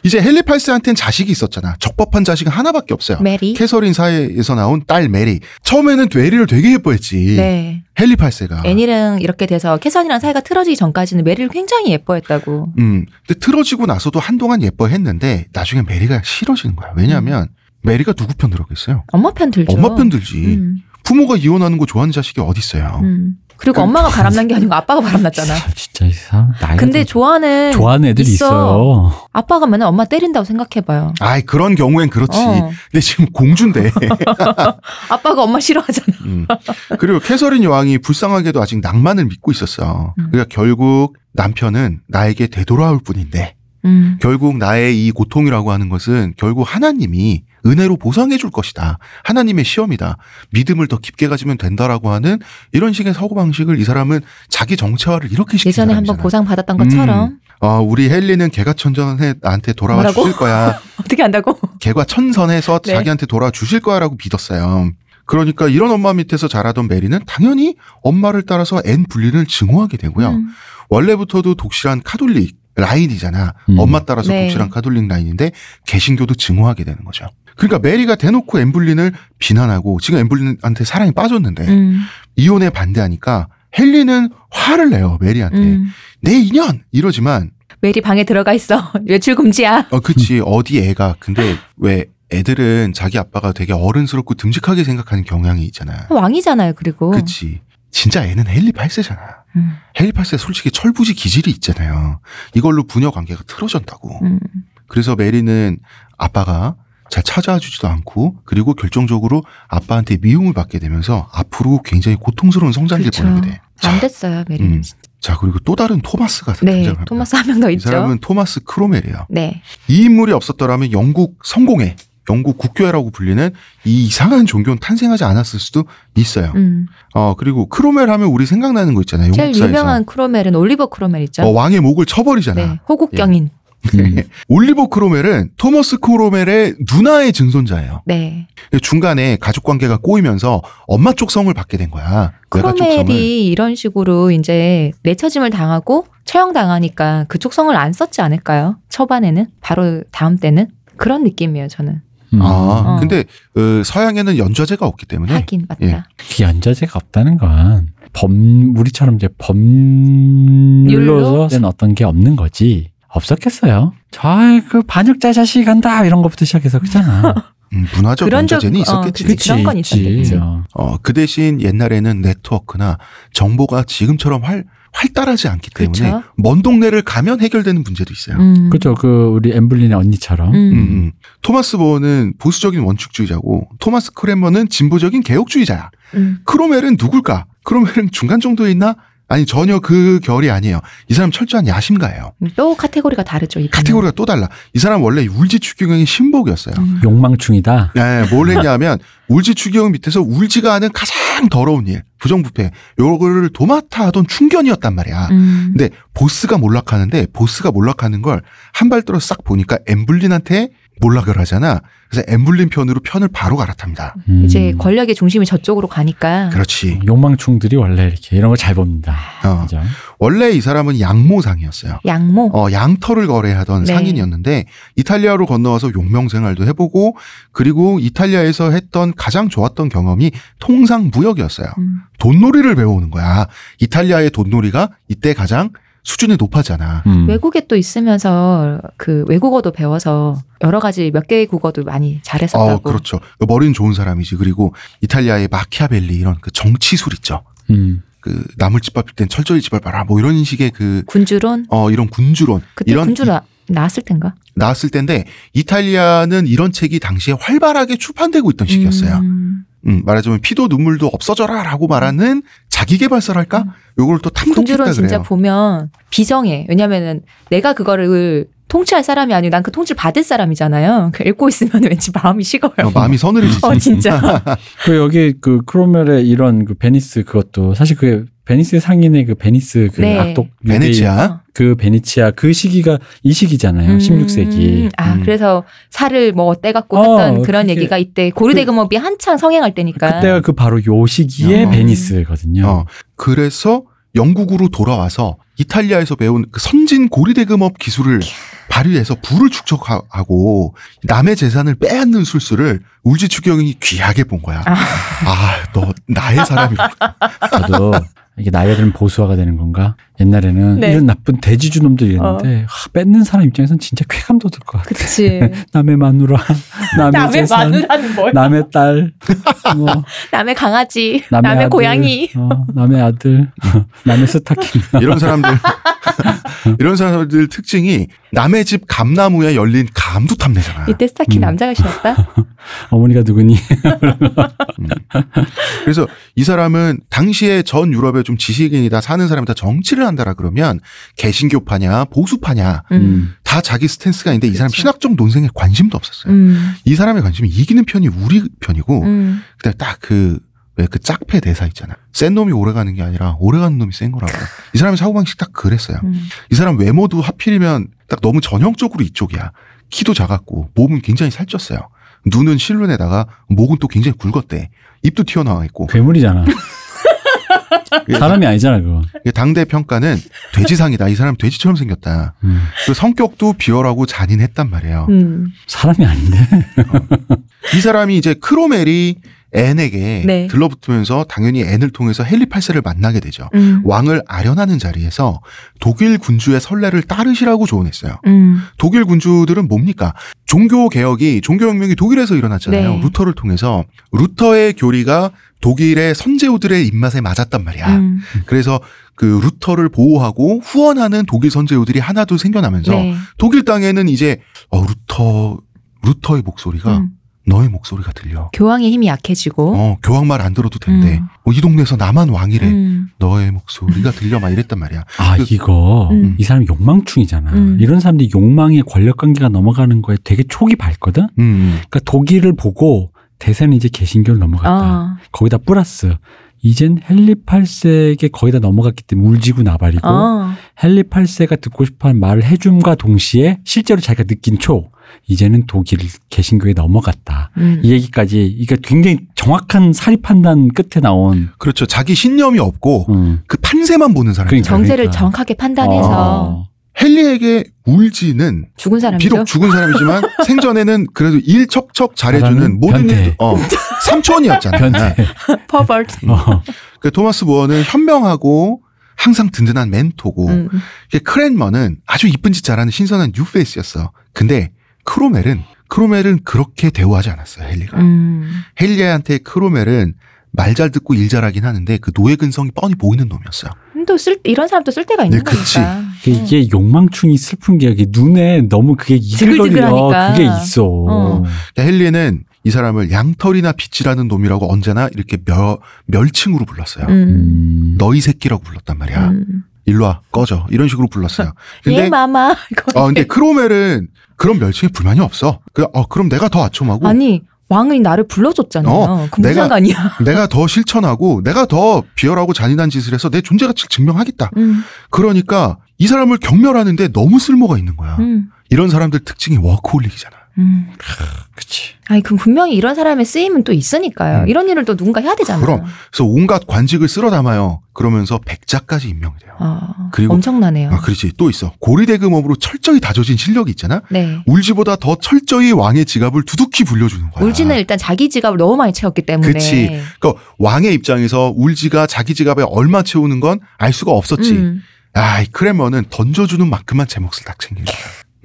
이제 헨리 8세한테는 자식이 있었잖아. 적법한 자식은 하나밖에 없어요. 메리. 캐서린 사이에서 나온 딸 메리. 처음에는 메리를 되게 예뻐했지. 네. 헨리 8세가. 앤이랑 이렇게 돼서 캐서린이랑 사이가 틀어지기 전까지는 메리를 굉장히 예뻐했다고. 음. 근데 틀어지고 나서도 한동안 예뻐했는데 나중에 메리가 싫어지는 거야. 왜냐하면 메리가 누구 편 들어겠어요? 엄마 편 들죠. 엄마 편 들지. 음, 부모가 이혼하는 거 좋아하는 자식이 어디 있어요? 음. 그리고 그- 엄마가 바람난 게 아니고 아빠가 바람났잖아. 참 진짜 이 사람 나이가 근데 좀 좋아하는 좋아하는 애들이 있어. 있어요. 아빠가 맨날 엄마 때린다고 생각해봐요. 아이 그런 경우엔 그렇지. 어. 근데 지금 공주인데. 아빠가 엄마 싫어하잖아. 음. 그리고 캐서린 여왕이 불쌍하게도 아직 낭만을 믿고 있었어. 음. 그러니까 결국 남편은 나에게 되돌아올 뿐인데 음. 결국 나의 이 고통이라고 하는 것은 결국 하나님이 은혜로 보상해 줄 것이다. 하나님의 시험이다. 믿음을 더 깊게 가지면 된다라고 하는 이런 식의 사고방식을 이 사람은 자기 정체화를 이렇게 시킨 예전에 한번 사람이잖아. 보상 받았던 것처럼 어, 우리 헨리는 개과천선해 나한테 돌아와 뭐라고? 주실 거야. 어떻게 한다고? 개과천선해서 네. 자기한테 돌아와 주실 거야라고 믿었어요. 그러니까 이런 엄마 밑에서 자라던 메리는 당연히 엄마를 따라서 앤 불린을 증오하게 되고요. 음. 원래부터도 독실한 카톨릭 라인이잖아. 음. 엄마 따라서 네. 독실한 카톨릭 라인인데 개신교도 증오하게 되는 거죠. 그러니까 메리가 대놓고 앤 불린을 비난하고 지금 엠블린한테 사랑이 빠졌는데 음. 이혼에 반대하니까 헨리는 화를 내요 메리한테 음. 내 인연 이러지만 메리 방에 들어가 있어. 외출 금지야. 어 그치 어디 애가 근데 왜 애들은 자기 아빠가 되게 어른스럽고 듬직하게 생각하는 경향이 있잖아. 왕이잖아요. 그리고. 그치 진짜 애는 헨리 8세잖아. 음. 8세 솔직히 철부지 기질이 있잖아요. 이걸로 부녀 관계가 틀어졌다고. 음. 그래서 메리는 아빠가 잘 찾아와 주지도 않고 그리고 결정적으로 아빠한테 미움을 받게 되면서 앞으로 굉장히 고통스러운 성장기를 그렇죠. 보내게 돼. 안 자, 됐어요. 메리는. 음. 자 그리고 또 다른 토마스가 네. 등장합니다. 토마스 한 명더이 있죠. 사람은 토마스 크로멜이에요. 네. 이 인물이 없었더라면 영국 성공회, 영국 국교회라고 불리는 이 이상한 종교는 탄생하지 않았을 수도 있어요. 음. 어 그리고 크로멜 하면 우리 생각나는 거 있잖아요. 제일 영국사에서 유명한 크로멜은 올리버 크로멜 있죠. 어, 왕의 목을 쳐버리잖아. 네. 호국경인. 음. 올리버 크로멜은 토머스 크로멜의 누나의 증손자예요. 네. 중간에 가족 관계가 꼬이면서 엄마 쪽 성을 받게 된 거야. 크로멜이 이런 식으로 이제 내처짐을 당하고 처형당하니까 그쪽 성을 안 썼지 않을까요? 초반에는 바로 다음 때는 그런 느낌이에요. 저는 음. 아, 어. 근데 어, 서양에는 연좌제가 없기 때문에 하긴 맞다. 예. 그 연좌제가 없다는 건범 우리처럼 이제? 법률로 된 어떤 게 없는 거지. 없었겠어요. 저그 반역자 자식 한다 이런 것부터 시작해서 그잖아. 음, 문화적 연좌제는 어, 있었겠지. 그치. 그런 건 있었겠지. 어. 어, 그 대신 옛날에는 네트워크나 정보가 지금처럼 활, 활달하지 않기 때문에 그렇죠. 먼 동네를 가면 해결되는 문제도 있어요. 음. 그죠. 그 우리 엠블린의 언니처럼. 음. 음, 음. 토마스 보어는 보수적인 원칙주의자고 토마스 크레머는 진보적인 개혁주의자야. 음. 크로멜은 누굴까? 크로멜은 중간 정도에 있나? 아니 전혀 그 결이 아니에요. 이 사람 철저한 야심가예요. 또 카테고리가 다르죠. 이분은. 카테고리가 또 달라. 이 사람 원래 울지 추경의 신복이었어요. 음. 욕망충이다. 네, 뭘 했냐면 울지 추경 밑에서 울지가 않은 가장 더러운 일, 부정부패, 요거를 도맡아 하던 충견이었단 말이야. 음. 근데 보스가 몰락하는데 보스가 몰락하는 걸 한 발 들어 싹 보니까 엠블린한테 몰락을 하잖아. 그래서 엠블린 편으로 편을 바로 갈아탑니다. 음. 이제 권력의 중심이 저쪽으로 가니까. 그렇지. 욕망충들이 원래 이렇게 이런 거잘 봅니다. 어. 그죠? 원래 이 사람은 양모상이었어요. 양모. 어, 양털을 거래하던 네. 상인이었는데 이탈리아로 건너와서 용명 생활도 해보고 그리고 이탈리아에서 했던 가장 좋았던 경험이 통상 무역이었어요. 음. 돈놀이를 배우는 거야. 이탈리아의 돈놀이가 이때 가장 수준이 높았잖아. 음. 외국에 또 있으면서 그 외국어도 배워서 여러 가지 몇 개의 국어도 많이 잘했었다고. 어, 그렇죠. 머리는 좋은 사람이지. 그리고 이탈리아의 마키아벨리 이런 그 정치술 있죠. 음. 그 나물 집밥일 땐 철저히 집을 봐라. 뭐 이런 식의 그 군주론. 어, 이런 군주론 그때 이런 군주 나, 나왔을 땐가? 나왔을 때인데 이탈리아는 이런 책이 당시에 활발하게 출판되고 있던 시기였어요. 음. 음, 말하자면 피도 눈물도 없어져라라고 말하는 자기 개발서랄까? 음. 요걸 또 탐독했다 군주론 진짜 그래요. 보면 비정해. 왜냐면은 내가 그거를 통치할 사람이 아니고 난 그 통치를 받을 사람이잖아요. 그 읽고 있으면 왠지 마음이 식어요. 어, 마음이 서늘해지지. 어, 진짜. 그 여기 그 크로멜의 이런 그 베니스 그것도 사실 그 베니스 상인의 그 베니스 그 네. 악독 베네치아. 어. 그 베니치아 그 시기가 이 시기잖아요. 음. 16세기. 아, 음. 그래서 살을 뭐 떼갖고 어, 했던 그런 그게- 얘기가 이때 고르데그몹이 한창 성행할 때니까. 그때가 그 바로 요 시기에 어. 베니스거든요. 어, 그래서 영국으로 돌아와서 이탈리아에서 배운 그 선진 고리대금업 기술을 발휘해서 부를 축적하고 남의 재산을 빼앗는 술수를 울지 추경이 귀하게 본 거야. 아. 아, 너 나의 사람이구나. 저도 이게 나이가 들면 보수화가 되는 건가? 옛날에는 네. 이런 나쁜 대지주 놈들이 있는데 하, 뺏는 사람 입장에선 진짜 쾌감 돋을 것 같아. 그치. 남의 마누라, 남의, 남의 재산, 마누라는 뭘? 남의 딸, 뭐 남의 강아지, 남의, 남의, 아들, 고양이. 어, 남의 아들, 남의 스타킹. 이런 사람들 이런 사람들 특징이 남의 집 감나무에 열린 감도 탐내잖아. 이때 스타키 음. 남자가 신었다? 어머니가 누구니? 음. 그래서 이 사람은 당시에 전 유럽의 좀 지식인이다 사는 사람이 다 정치를 한다라 그러면 개신교파냐 보수파냐 음. 다 자기 스탠스가 있는데 이 사람 그렇죠. 신학적 논쟁에 관심도 없었어요. 음. 이 사람의 관심이 이기는 편이 우리 편이고 음. 그다음에 딱그 왜그 짝패 대사 있잖아. 센 놈이 오래 가는 게 아니라 오래 가는 놈이 센 거라고. 이 사람의 사고방식 딱 그랬어요. 음. 이 사람 외모도 하필이면 딱 너무 전형적으로 이쪽이야. 키도 작았고 몸은 굉장히 살쪘어요. 눈은 실눈에다가 목은 또 굉장히 굵었대. 입도 튀어나와 있고. 괴물이잖아. 사람이 아니잖아, 그거. 당대 평가는 돼지상이다. 이 사람 돼지처럼 생겼다. 음, 그 성격도 비열하고 잔인했단 말이에요. 음. 사람이 아닌데. 이 사람이 이제 크로멜이 앤에게 네. 들러붙으면서 당연히 앤을 통해서 헨리 8세를 만나게 되죠. 음. 왕을 아련하는 자리에서 독일 군주의 선례를 따르시라고 조언했어요. 음. 독일 군주들은 뭡니까? 종교 개혁이 종교 혁명이 독일에서 일어났잖아요. 네. 루터를 통해서 루터의 교리가 독일의 선제우들의 입맛에 맞았단 말이야. 음. 그래서 그 루터를 보호하고 후원하는 독일 선제우들이 하나둘 생겨나면서 네. 독일 땅에는 이제 어 루터 루터의 목소리가 음. 너의 목소리가 들려. 교황의 힘이 약해지고. 어 교황 말 안 들어도 된대. 음. 어, 이 동네에서 나만 왕이래. 음. 너의 목소리가 들려 막 이랬단 말이야. 아, 그- 이거, 음. 이 사람이 욕망충이잖아. 음. 이런 사람들이 욕망의 권력 관계가 넘어가는 거에 되게 촉이 밝거든? 음. 그러니까 독일을 보고 대세는 이제 개신교를 넘어갔다. 어. 거기다 플러스, 이젠 헨리 8세에게 거의 다 넘어갔기 때문에 울지고 나발이고, 어. 헨리 8세가 듣고 싶어 하는 말을 해줌과 동시에 실제로 자기가 느낀 초, 이제는 독일 개신교에 넘어갔다. 음. 이 얘기까지, 이게 굉장히 정확한 사리 판단 끝에 나온, 그렇죠. 자기 신념이 없고 음. 그 판세만 보는 사람. 그러니까. 정세를 정확하게 판단해서 어. 헨리에게 울지는 죽은 사람이죠. 비록 죽은 사람이지만 생전에는 그래도 일 척척 잘해주는 모든 변태. 일, 어, 삼촌이었잖아. 변태. pervert. 어. 그 토마스 모어는 현명하고 항상 든든한 멘토고 음. 크랜머는 아주 이쁜 짓 잘하는 신선한 뉴페이스였어. 근데 크롬웰은 크롬웰은 그렇게 대우하지 않았어요. 헨리가. 음. 헨리한테 크롬웰은 말 잘 듣고 일 잘하긴 하는데 그 노예 근성이 뻔히 보이는 놈이었어요. 또 쓸, 이런 사람도 쓸 때가 있는 네, 그치. 거니까. 그 이게 욕망충이 슬픈 게 이게 눈에 너무 그게. 지글지글하니까. 그게 있어. 어. 헨리는 이 사람을 양털이나 빛이라는 놈이라고 언제나 이렇게 멸, 멸칭으로 불렀어요. 음. 음. 너희 새끼라고 불렀단 말이야. 음. 일로 와, 꺼져. 이런 식으로 불렀어요. 예, 근데, 마마. 이거 어, 근데 크로멜은 그런 멸칭에 불만이 없어. 그, 어, 그럼 내가 더 아첨하고, 아니 왕이 나를 불러줬잖아요. 어, 그 무슨 내가- 상관이야. 내가 더 실천하고, 내가 더 비열하고 잔인한 짓을 해서 내 존재 가치를 증명하겠다. 음. 그러니까 이 사람을 경멸하는데 너무 쓸모가 있는 거야. 음. 이런 사람들 특징이 워크홀릭이잖아. 음. 그치. 아니, 그럼 분명히 이런 사람의 쓰임은 또 있으니까요. 음. 이런 일을 또 누군가 해야 되잖아요. 그럼. 그래서 온갖 관직을 쓸어 담아요. 그러면서 백자까지 임명이 돼요. 아, 그리고- 엄청나네요. 아, 그렇지. 또 있어. 고리대금업으로 철저히 다져진 실력이 있잖아. 네. 울지보다 더 철저히 왕의 지갑을 두둑히 불려주는 거야. 울지는 일단 자기 지갑을 너무 많이 채웠기 때문에. 그치. 그러니까 왕의 입장에서 울지가 자기 지갑에 얼마 채우는 건 알 수가 없었지. 음. 아, 이 크레머는 던져주는 만큼만 제 몫을 딱 챙기는 거야.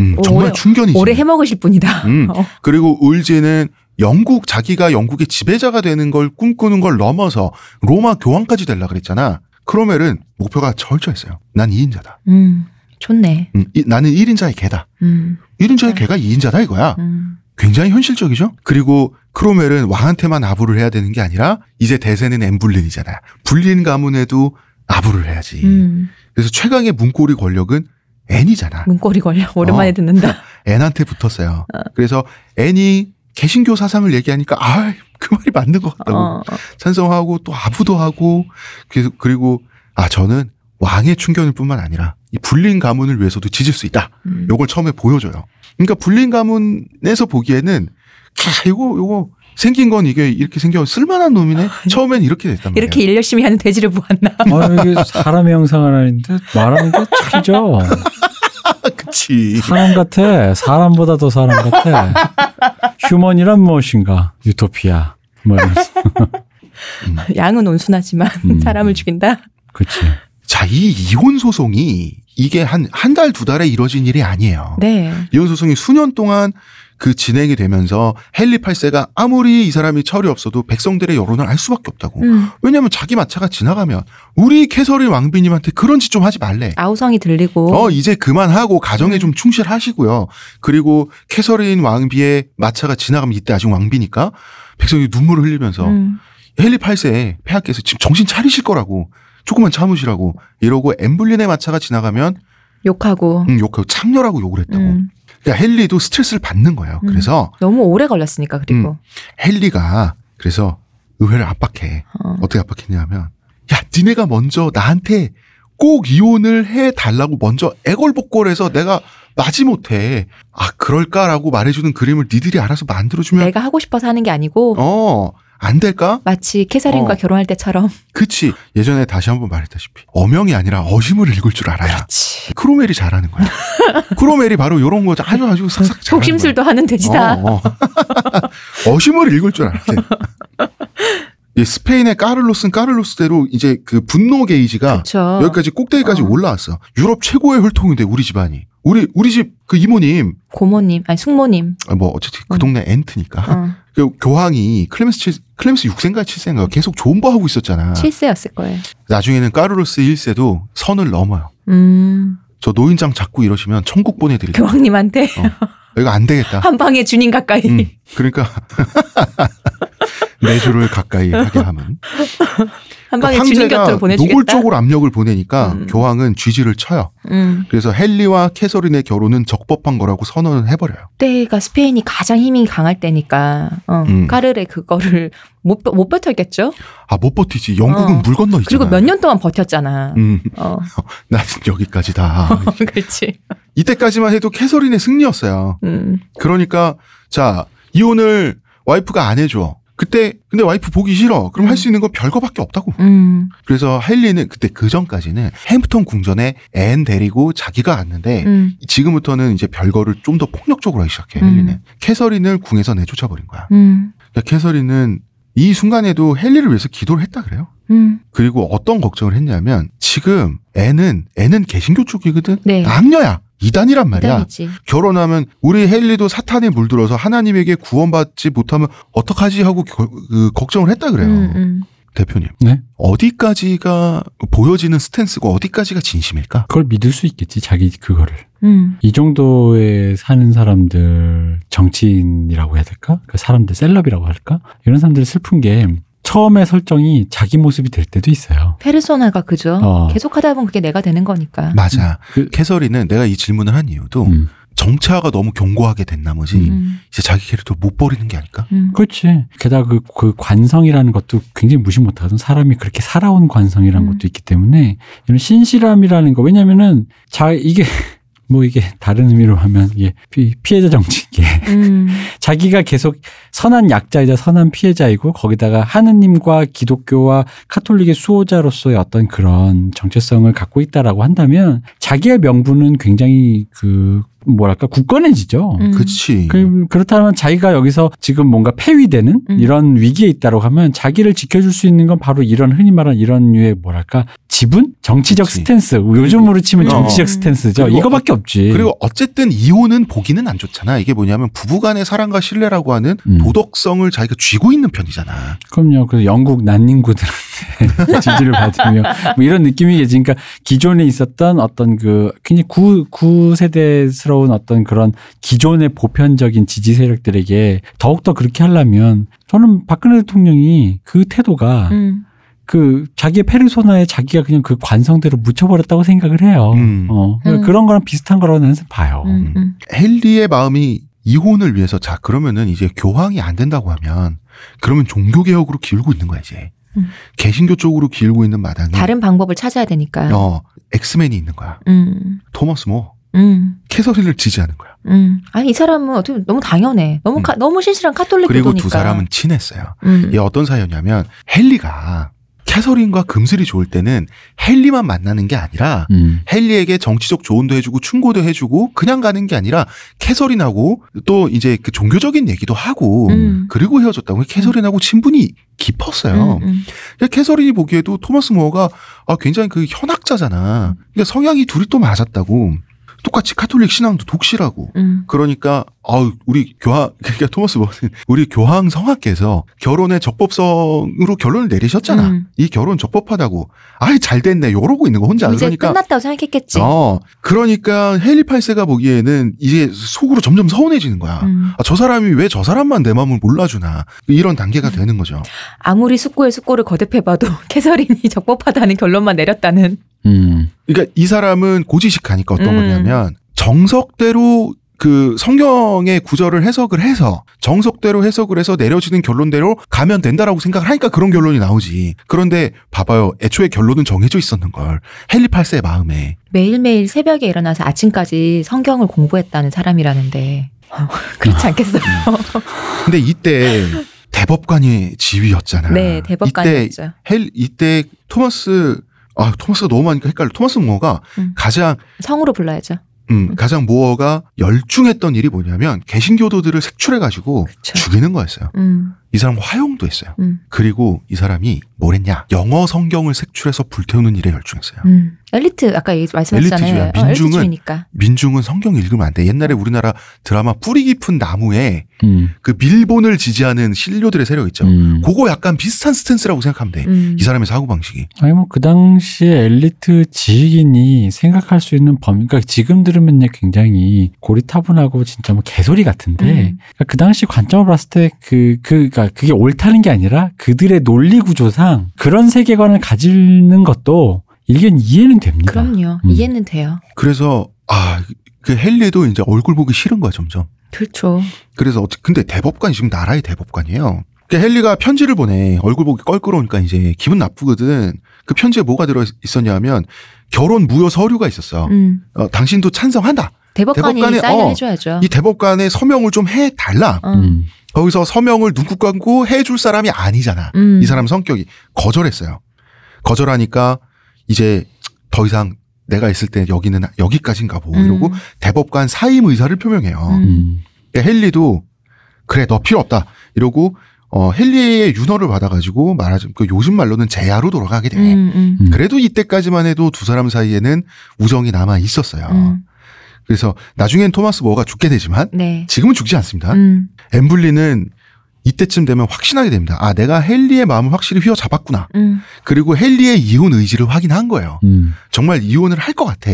음, 오, 정말 오래- 충견이지. 오래 해먹으실 분이다. 음. 어. 그리고 울지는 영국 자기가 영국의 지배자가 되는 걸 꿈꾸는 걸 넘어서 로마 교황까지 되려 그랬잖아. 크로멜은 목표가 철저했어요. 난 2인자다. 음, 좋네. 음, 이- 나는 1인자의 개다. 음, 1인자의 개가 2인자다 이거야. 음. 굉장히 현실적이죠. 그리고 크로멜은 왕한테만 아부를 해야 되는 게 아니라 이제 대세는 엠블린이잖아. 불린 가문에도 아부를 해야지. 음. 그래서 최강의 문고리 권력은 앤이잖아. 문고리 걸려. 오랜만에 어. 듣는다. 앤한테 붙었어요. 그래서 앤이 개신교 사상을 얘기하니까 아, 그 말이 맞는 것 같다고 어. 찬성하고 또 아부도 하고 그리고 아 저는 왕의 충견일 뿐만 아니라 이 불린 가문을 위해서도 지질 수 있다. 음. 요걸 처음에 보여줘요. 그러니까 불린 가문에서 보기에는 아, 요거 요거 생긴 건 이게 이렇게 생겨 쓸만한 놈이네. 처음엔 이렇게 됐단 말이야. 이렇게 일 열심히 하는 돼지를 보았나? 아, 이게 사람의 형상은 아닌데 말하는 게 틀리죠. 그치. 사람 같아. 사람보다 더 사람 같아. 휴먼이란 무엇인가? 유토피아. 뭐 이러면서. 양은 온순하지만 음. 사람을 죽인다. 그치. 자, 이 이혼 소송이 이게 한 한 달 두 달에 이뤄진 일이 아니에요. 네. 이혼 소송이 수년 동안 그 진행이 되면서 헨리 8세가 아무리 이 사람이 철이 없어도 백성들의 여론을 알 수밖에 없다고. 음. 왜냐하면 자기 마차가 지나가면 우리 캐서린 왕비님한테 그런 짓 좀 하지 말래. 아우성이 들리고. 어 이제 그만하고 가정에 음. 좀 충실하시고요. 그리고 캐서린 왕비의 마차가 지나가면 이때 아직 왕비니까 백성이 눈물을 흘리면서 음. 헨리 8세 폐하께서 지금 정신 차리실 거라고 조금만 참으시라고 이러고 엠블린의 마차가 지나가면 욕하고. 음, 욕하고 창렬하고 욕을 했다고. 음. 그러니까 헨리도 스트레스를 받는 거예요. 음. 그래서 너무 오래 걸렸으니까 그리고. 헨리가 그래서 의회를 압박해. 어. 어떻게 압박했냐면 야 니네가 먼저 나한테 꼭 이혼을 해 달라고 먼저 애걸복걸해서 내가 마지못해 아 그럴까라고 말해주는 그림을 니들이 알아서 만들어주면 내가 하고 싶어서 하는 게 아니고 어 안 될까? 마치 캐서린과 어. 결혼할 때처럼. 그치 예전에 다시 한번 말했다시피 어명이 아니라 어심을 읽을 줄 알아야 그렇지. 크롬웰이 잘하는 거야. 크롬웰이 바로 이런 거 아주 아주 싹싹 잘하는 독심술도 하는 돼지다. 어, 어. 어심을 읽을 줄 돼. 이 스페인의 까를로스는 까를로스대로 이제 그 분노 게이지가 그렇죠. 여기까지 꼭대기까지 어. 올라왔어. 유럽 최고의 혈통인데 우리 집안이. 우리 우리 집 그 이모님 고모님, 아니 숙모님. 아, 뭐 어쨌든 그 음. 동네 aunt니까 어. 그 교황이 클레멘스 7, 클레멘스 6세인가 7세인가 계속 존버 하고 있었잖아. 7세였을 거예요. 나중에는 까를로스 1세도 선을 넘어요. 음. 저 노인장 잡고 이러시면 천국 보내드릴게요. 교황님한테 이거 안 되겠다. 한 방에 주님 가까이. 음, 그러니까 내주를 가까이 하게 하면 한 방에 그러니까 주님 곁으로 보내주겠다. 노골적으로 압력을 보내니까 음. 교황은 GG를 쳐요. 음. 그래서 헨리와 캐서린의 결혼은 적법한 거라고 선언을 해버려요. 그때가 스페인이 가장 힘이 강할 때니까 어, 음. 까르레 그거를 못, 버- 못 버텼겠죠. 아 못 버티지. 영국은 어. 물 건너 있잖아. 그리고 몇 년 동안 버텼잖아. 음, 어, 난 여기까지다. 그렇지. 이때까지만 해도 캐서린의 승리였어요. 음. 그러니까 자 이혼을 와이프가 안 해줘. 그때 근데 와이프 보기 싫어. 그럼 할수 있는 건 별거밖에 없다고. 음. 그래서 헨리는 그때 그 전까지는 햄프턴 궁전에 앤 데리고 자기가 갔는데 음. 지금부터는 이제 별거를 좀 더 폭력적으로 하기 시작해 음. 헨리는 캐서린을 궁에서 내쫓아 버린 거야. 음. 그러니까 캐서린은 이 순간에도 헨리를 위해서 기도를 했다 그래요. 음. 그리고 어떤 걱정을 했냐면 지금 애는 애는 개신교 쪽이거든. 네. 악녀야. 이단이란 말이야. 이단이지. 결혼하면 우리 헨리도 사탄에 물들어서 하나님에게 구원받지 못하면 어떡하지 하고 겨- 그 걱정을 했다 그래요. 음, 음. 대표님. 네? 어디까지가 보여지는 스탠스고 어디까지가 진심일까? 그걸 믿을 수 있겠지. 자기 그거를. 음. 이 정도에 사는 사람들 정치인이라고 해야 될까? 그 사람들 셀럽이라고 할까? 이런 사람들 슬픈 게 처음에 설정이 자기 모습이 될 때도 있어요. 페르소나가 그죠. 어. 계속 하다 보면 그게 내가 되는 거니까. 맞아. 그- 캐서린은 내가 이 질문을 한 이유도 음. 정체화가 너무 견고하게 된 나머지 음. 이제 자기 캐릭터를 못 버리는 게 아닐까? 음. 그렇지. 게다가 그, 그 관성이라는 것도 굉장히 무시 못하거든. 사람이 그렇게 살아온 관성이라는 음. 것도 있기 때문에 이런 신실함이라는 거. 왜냐면은 자 이게 뭐 이게 다른 의미로 하면 이게 피, 피해자 정치계 음. 자기가 계속 선한 약자이자 선한 피해자이고 거기다가 하느님과 기독교와 카톨릭의 수호자로서의 어떤 그런 정체성을 갖고 있다라고 한다면 자기의 명분은 굉장히 그 뭐랄까 굳건해지죠. 음. 그치. 그, 그렇다면 자기가 여기서 지금 뭔가 폐위되는 음. 이런 위기에 있다고 하면 자기를 지켜줄 수 있는 건 바로 이런 흔히 말하는 이런 류의 뭐랄까 지분? 정치적 그치. 스탠스. 요즘으로 치면 어. 정치적 스탠스죠. 그리고 이거밖에 없지. 그리고 어쨌든 이혼은 보기는 안 좋잖아. 이게 뭐냐면 부부간의 사랑과 신뢰라고 하는 음. 도덕성을 자기가 쥐고 있는 편이잖아. 그럼요. 그래서 영국 난닝구들한테 지지를 받으며 뭐 이런 느낌이겠지. 그러니까 기존에 있었던 어떤 그 굉장히 구, 구세대스러운 어떤 그런 기존의 보편적인 지지 세력들에게 더욱더 그렇게 하려면 저는 박근혜 대통령이 그 태도가 음. 그 자기의 페르소나에 자기가 그냥 그 관성대로 묻혀버렸다고 생각을 해요. 음. 어. 음. 그런 거랑 비슷한 거라고 나는 봐요. 음. 음. 헨리의 마음이 이혼을 위해서 자 그러면은 이제 교황이 안 된다고 하면 그러면 종교 개혁으로 기울고 있는 거야 이제. 음. 개신교 쪽으로 기울고 있는 마당에 다른 방법을 찾아야 되니까. 어 엑스맨이 있는 거야. 음. 토머스 모 음. 캐서린을 지지하는 거야. 음. 아니 이 사람은 어떻게 너무 당연해. 너무 음. 카- 너무 신실한 카톨릭 그리고 교도니까. 두 사람은 친했어요. 음. 이게 어떤 사이였냐면 헨리가 캐서린과 금슬이 좋을 때는 헨리만 만나는 게 아니라 음. 헨리에게 정치적 조언도 해주고 충고도 해주고 그냥 가는 게 아니라 캐서린하고 또 이제 그 종교적인 얘기도 하고 음. 그리고 헤어졌다고 캐서린하고 친분이 깊었어요. 음, 음. 근데 캐서린이 보기에도 토마스 모어가 아, 굉장히 그 현학자잖아. 그러니까 성향이 둘이 또 맞았다고. 똑같이 카톨릭 신앙도 독실하고. 음. 그러니까 아우 우리 교황 그러니까 토마스 모어는 우리 교황 성하께서 결혼의 적법성으로 결론을 내리셨잖아. 음. 이 결혼 적법하다고. 아이 잘 됐네. 이러고 있는 거 혼자. 이제 그러니까 끝났다고 생각했겠지. 어, 그러니까 헨리 8세가 보기에는 이제 속으로 점점 서운해지는 거야. 음. 아, 저 사람이 왜 저 사람만 내 마음을 몰라주나. 이런 단계가 되는 거죠. 아무리 숙고에 숙고를 거듭해 봐도 캐서린이 적법하다는 결론만 내렸다는. 음. 그러니까 이 사람은 고지식하니까 어떤 음. 거냐면 정석대로 그 성경의 구절을 해석을 해서 정석대로 해석을 해서 내려지는 결론대로 가면 된다라고 생각을 하니까 그런 결론이 나오지. 그런데 봐봐요. 애초에 결론은 정해져 있었는 걸. 헨리 8세의 마음에. 매일매일 새벽에 일어나서 아침까지 성경을 공부했다는 사람이라는데. 어, 그렇지 않겠어요? 근데 이때 대법관이 지휘였잖아. 네, 이때 대법관이었죠. 헬 이때 토마스 아 토마스가 너무 많으니까 헷갈려. 토마스 모어가 음. 가장 성으로 불러야죠. 음, 가장 모어가 열중했던 일이 뭐냐면 개신교도들을 색출해 가지고. 죽이는 거였어요. 음, 이 사람 화형도 했어요. 음, 그리고 이 사람이 뭘 했냐? 영어 성경을 색출해서 불태우는 일에 열중했어요. 음. 엘리트 아까 얘기- 말씀하셨잖아요. 엘리트주의야. 어, 민중은 엘리트주의니까. 민중은 성경 읽으면 안 돼. 옛날에 우리나라 드라마 뿌리 깊은 나무에 음. 그 밀본을 지지하는 신료들의 세력 있죠. 음. 그거 약간 비슷한 스탠스라고 생각하면 돼. 음. 이 사람의 사고 방식이. 아니 뭐 그 당시에 엘리트 지식인이 생각할 수 있는 범위, 그러니까 지금 들으면 굉장히 고리타분하고 진짜 뭐 개소리 같은데 음. 그러니까 그 당시 관점을 봤을 때그 그, 그러니까 그게 옳다는 게 아니라 그들의 논리 구조상 그런 세계관을 가지는 것도 일견 이해는 됩니다. 그럼요. 음. 이해는 돼요. 그래서 아, 그 헨리도 이제 얼굴 보기 싫은 거야, 점점. 그렇죠. 그래서 어찌- 근데 대법관이 지금 나라의 대법관이에요. 그러니까 헨리가 편지를 보내. 얼굴 보기 껄끄러우니까 이제 기분 나쁘거든. 그 편지에 뭐가 들어 있었냐면 결혼 무효 서류가 있었어. 음. 어, 당신도 찬성한다. 대법관이 대법관이- 사인을 어, 해줘야죠. 이 대법관의 서명을 좀 해 달라. 어. 음. 거기서 서명을 눈꾹 감고 해줄 사람이 아니잖아. 음. 이 사람 성격이 거절했어요. 거절하니까 이제 더 이상 내가 있을 때 여기는 여기까지인가 보고 음. 이러고 대법관 사임 의사를 표명해요. 음. 음. 그러니까 헨리도 그래 너 필요 없다 이러고 어 헨리의 윤허를 받아가지고 말하자면 그 요즘 말로는 제야로 돌아가게 돼. 음, 음, 음. 그래도 이때까지만 해도 두 사람 사이에는 우정이 남아 있었어요. 음. 그래서 나중엔 토마스 모어가 죽게 되지만 네. 지금은 죽지 않습니다. 음. 앤 불린은 이때쯤 되면 확신하게 됩니다. 아 내가 헨리의 마음을 확실히 휘어잡았구나. 음. 그리고 헨리의 이혼 의지를 확인한 거예요. 음. 정말 이혼을 할 것 같아.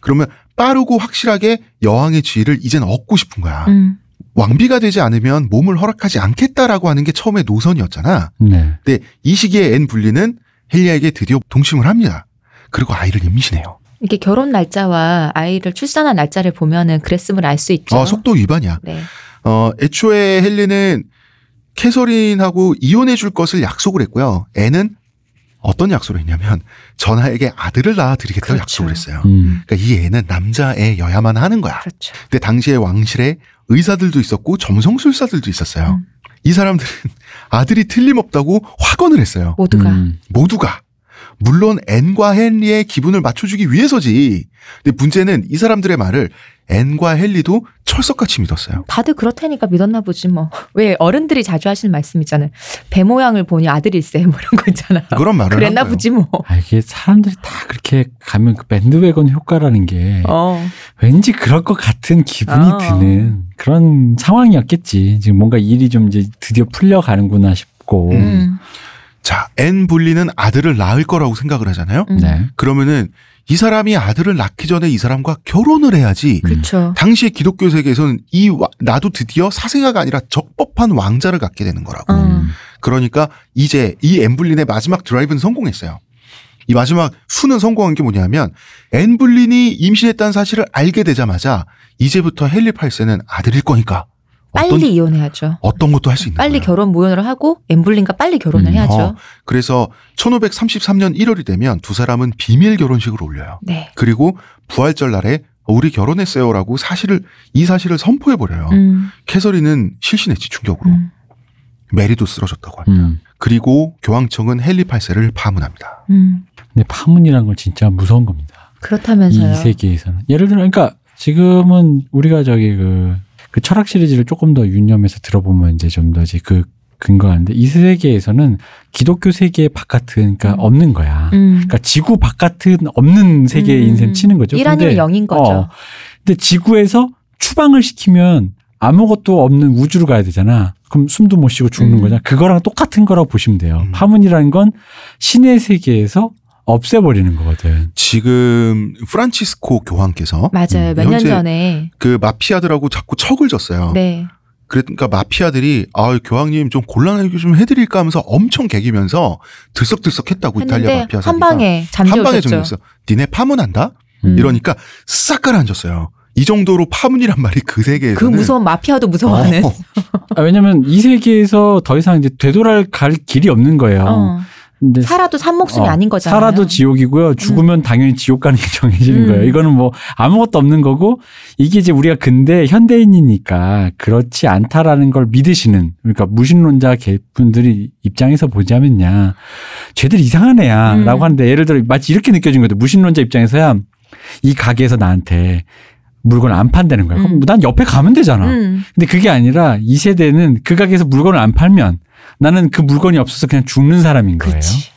그러면 빠르고 확실하게 여왕의 지위를 이젠 얻고 싶은 거야. 음. 왕비가 되지 않으면 몸을 허락하지 않겠다라고 하는 게 처음에 노선이었잖아. 네. 근데 이 시기에 앤 불린은 헨리에게 드디어 동침을 합니다. 그리고 아이를 임신해요. 이게 결혼 날짜와 아이를 출산한 날짜를 보면은 그랬음을 알 수 있죠. 어, 속도 위반이야. 네. 어, 애초에 헨리는 캐서린하고 이혼해 줄 것을 약속을 했고요. 애는 어떤 약속을 했냐면 전하에게 아들을 낳아드리겠다고 그렇죠. 약속을 했어요. 음. 그러니까 이 애는 남자애여야만 하는 거야. 그렇죠. 근데 당시에 왕실에 의사들도 있었고 점성술사들도 있었어요. 음. 이 사람들은 아들이 틀림없다고 확언을 했어요. 모두가 음. 모두가. 물론 앤과 헨리의 기분을 맞춰주기 위해서지. 근데 문제는 이 사람들의 말을 앤과 헨리도 철석같이 믿었어요. 다들 그렇다니까 믿었나 보지 뭐. 왜 어른들이 자주 하시는 말씀 있잖아요. 배 모양을 보니 아들일세 뭐 이런 거 있잖아요. 그런 말을 그랬나. 보지 뭐. 아, 이게 사람들이 다 그렇게 가면 그 밴드웨건 효과라는 게 어. 왠지 그럴 것 같은 기분이 어. 드는 그런 상황이었겠지. 지금 뭔가 일이 좀 이제 드디어 풀려가는구나 싶고. 음. 자, 앤 불린은 아들을 낳을 거라고 생각을 하잖아요. 음. 네. 그러면은 이 사람이 아들을 낳기 전에 이 사람과 결혼을 해야지. 그렇죠. 당시의 기독교 세계에서는 이 와- 나도 드디어 사생아가 아니라 적법한 왕자를 갖게 되는 거라고. 어. 음. 그러니까 이제 이 엠블린의 마지막 드라이브는 성공했어요. 이 마지막 수는 성공한 게 뭐냐면 엠블린이 임신했다는 사실을 알게 되자마자 이제부터 헨리 8세는 아들일 거니까 어떤 빨리 이혼해야죠. 어떤 것도 할 수 있는 빨리 거예요. 결혼 모연을 하고 엠블린과 빨리 결혼을 음. 해야죠. 어, 그래서 1533년 1월이 되면 두 사람은 비밀 결혼식을 올려요. 네. 그리고 부활절 날에 우리 결혼했어요라고 사실을 이 사실을 선포해 버려요. 음. 캐서린은 실신했지 충격으로. 음. 메리도 쓰러졌다고 합니다. 음. 그리고 교황청은 헨리 8세를 파문합니다. 음. 근데 파문이란 건 진짜 무서운 겁니다. 그렇다면서요. 이 세계에서는. 예를 들어, 그러니까 지금은 우리가 저기 그, 그 철학 시리즈를 조금 더 유념해서 들어보면 이제 좀 더 이제 그 근거하는데 이 세계에서는 기독교 세계 바깥은 그러니까 음. 없는 거야. 음. 그러니까 지구 바깥은 없는 세계인 셈 음. 치는 거죠. 일 아니면 근데, 영인 거죠. 어, 근데 지구에서 추방을 시키면 아무것도 없는 우주로 가야 되잖아. 그럼 숨도 못 쉬고 죽는 음. 거잖아. 그거랑 똑같은 거라고 보시면 돼요. 음. 파문이라는 건 신의 세계에서 없애버리는 거거든. 지금 프란치스코 교황께서 맞아요. 음, 몇년 현재 전에. 그 마피아들하고 자꾸 척을 졌어요. 네. 그러니까 마피아들이 아 교황님 좀 곤란하게 좀 해드릴까 하면서 엄청 개기면서 들썩들썩했다고 이탈리아 마피아 한 방에 한 방에. 정리했어. 니네 파문한다? 음. 이러니까 싹 가라앉았어요. 이 정도로 파문이란 말이 그 세계에서는 그 무서운 마피아도 무서워하는. 어, 아, 왜냐면 이 세계에서 더 이상 이제 되돌아갈 길이 없는 거예요. 어. 근데 살아도 산 목숨이 어, 아닌 거잖아요. 살아도 지옥이고요. 죽으면 당연히 지옥 가는 게 정해지는 음. 거예요. 이거는 뭐 아무것도 없는 거고 이게 이제 우리가 근대 현대인이니까 그렇지 않다라는 걸 믿으시는 그러니까 무신론자 분들이 입장에서 보자면야 쟤들 이상한 애야라고 음. 하는데 예를 들어 마치 이렇게 느껴진 거죠. 무신론자 입장에서야 이 가게에서 나한테 물건을 안 판다는 거야. 그럼 음. 난 옆에 가면 되잖아. 음. 근데 그게 아니라 이 세대는 그 가게에서 물건을 안 팔면 나는 그 물건이 없어서 그냥 죽는 사람인 거예요. 그치.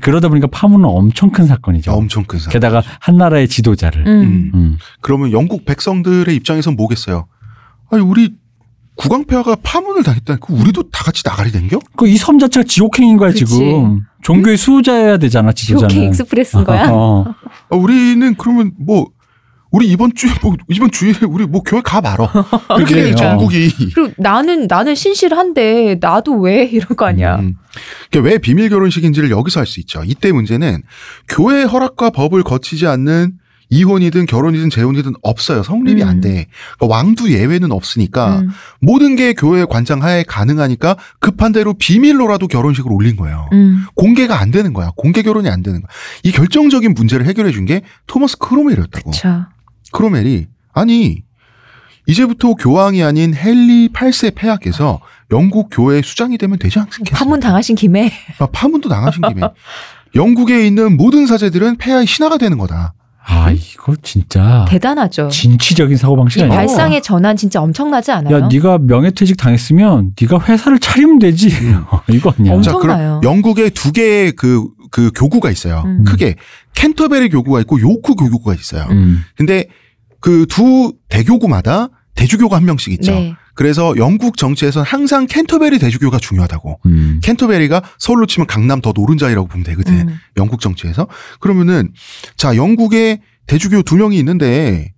그러다 보니까 파문은 엄청 큰 사건이죠. 엄청 큰 사람. 게다가 한 나라의 지도자를. 음. 음. 음. 그러면 영국 백성들의 입장에선 뭐겠어요? 아니 우리 국왕폐하가 파문을 당했다니까 우리도 다 같이 나가리 된겨? 그 이 섬 자체가 지옥행인 거야 그치. 지금. 종교의 수호자여야 되잖아 지도자는. 지옥행 express인 거야? 어. 아, 우리는 그러면 뭐 우리 이번 주에 뭐 이번 주일에 우리 뭐 교회 가 말어. 이렇게 그래요. 전국이 그리고 나는 나는 신실한데 나도 왜 이런 거 아니야? 음. 그러니까 왜 비밀 결혼식인지를 여기서 알 수 있죠. 이때 문제는 교회 허락과 법을 거치지 않는 이혼이든 결혼이든 재혼이든 없어요. 성립이 음. 안 돼. 그러니까 왕도 예외는 없으니까 음. 모든 게 교회 관장 하에 가능하니까 급한 대로 비밀로라도 결혼식을 올린 거예요. 음. 공개가 안 되는 거야. 공개 결혼이 안 되는 거야. 이 결정적인 문제를 해결해 준 게 토머스 크로멜이었다고. 그쵸. 크로멜이 아니 이제부터 교황이 아닌 헨리 8세 폐하께서 영국 교회 수장이 되면 되지 않겠습니까? 파문 당하신 김에 아, 파문도 당하신 김에 영국에 있는 모든 사제들은 폐하의 신하가 되는 거다. 아 이거 진짜 대단하죠. 진취적인 사고 방식 이 아니야? 발상의 전환 진짜 엄청나지 않아요? 야 네가 명예퇴직 당했으면 네가 회사를 차리면 되지. 이거 아니야. 엄청- 자, 그럼 엄청나요. 영국에 두 개의 그, 그 교구가 있어요. 음. 크게 캔터베리 교구가 있고 요크 교구가 있어요. 음. 근데 그 두 대교구마다 대주교가 한 명씩 있죠. 네. 그래서 영국 정치에서는 항상 캔터베리 대주교가 중요하다고. 음. 캔터베리가 서울로 치면 강남 더 노른자이라고 보면 되거든. 음. 영국 정치에서. 그러면은 자 영국에 대주교 두 명이 있는데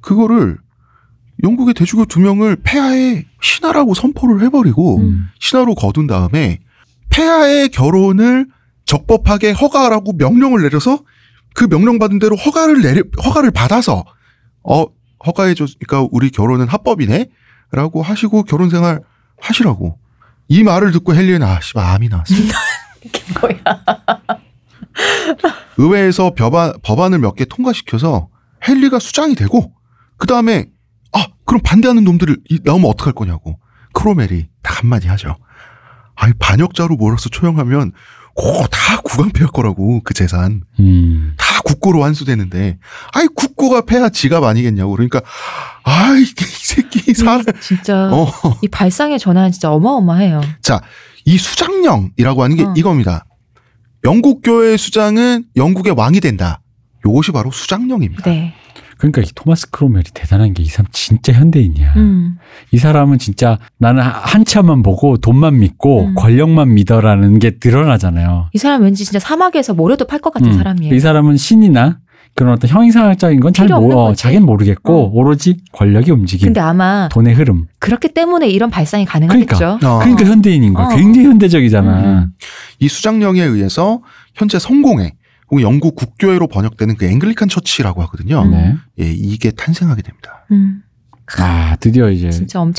그거를 영국의 대주교 두 명을 폐하의 신하라고 선포를 해버리고 음. 신하로 거둔 다음에 폐하의 결혼을 적법하게 허가하라고 명령을 내려서 그 명령 받은 대로 허가를 내려 허가를 받아서 어 허가해 줬으니까 우리 결혼은 합법이네라고 하시고 결혼 생활 하시라고 이 말을 듣고 헨리는 아 씨발 암이 나왔어. 뭐야? 의회에서 법안, 법안을 몇 개 통과시켜서 헨리가 수장이 되고 그 다음에 아 그럼 반대하는 놈들을 이- 나오면 어떡할 거냐고 크로멜이 딱 한마디 하죠. 아이 반역자로 몰아서 초용하면 그거 다 국왕폐할 거라고 그 재산 음. 다 국고로 환수되는데 아이 국고가 폐하 지갑 아니겠냐고 그러니까 아이 이 새끼 사 진짜 어. 이 발상의 전환 진짜 어마어마해요. 자, 이 수장령이라고 하는 게 어. 이겁니다. 영국 교회 수장은 영국의 왕이 된다. 요것이 바로 수장령입니다. 네. 그러니까 이 토마스 크로멜이 대단한 게 이 사람 진짜 현대인이야. 음. 이 사람은 진짜 나는 한참만 보고 돈만 믿고 음. 권력만 믿어라는 게 드러나잖아요. 이 사람 왠지 진짜 사막에서 모래도 팔 것 같은 음. 사람이에요. 이 사람은 신이나 그런 어떤 형이상학적인 건잘 필요 없는 모, 어. 자기는 모르겠고 어. 오로지 권력의 움직임, 근데 아마 돈의 흐름. 그렇기 때문에 이런 발상이 가능하겠죠. 어. 그러니까 현대인인 거야. 어. 굉장히 현대적이잖아. 음, 음. 이 수장령에 의해서 현재 성공회 혹은 영국 국교회로 번역되는 그 Anglican Church라고 하거든요. 음. 네. 예, 이게 탄생하게 됩니다. 음. 아 드디어 이제.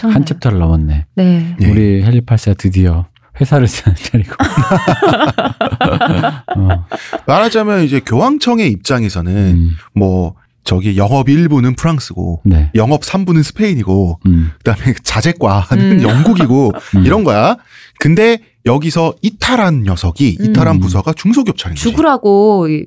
한 챕터를 넘었네. 네. 예. 우리 헨리 8세가 드디어 회사를 차리고. 어, 말하자면 이제 교황청의 입장에서는 음, 뭐 저기 영업 1부는 프랑스고 네. 영업 3부는 스페인이고 음, 그다음에 자재과는 음. 영국이고 음. 이런 거야. 근데 여기서 이탈한 녀석이 이탈한 음. 부서가 중소기업청인 거지. 죽으라고 이-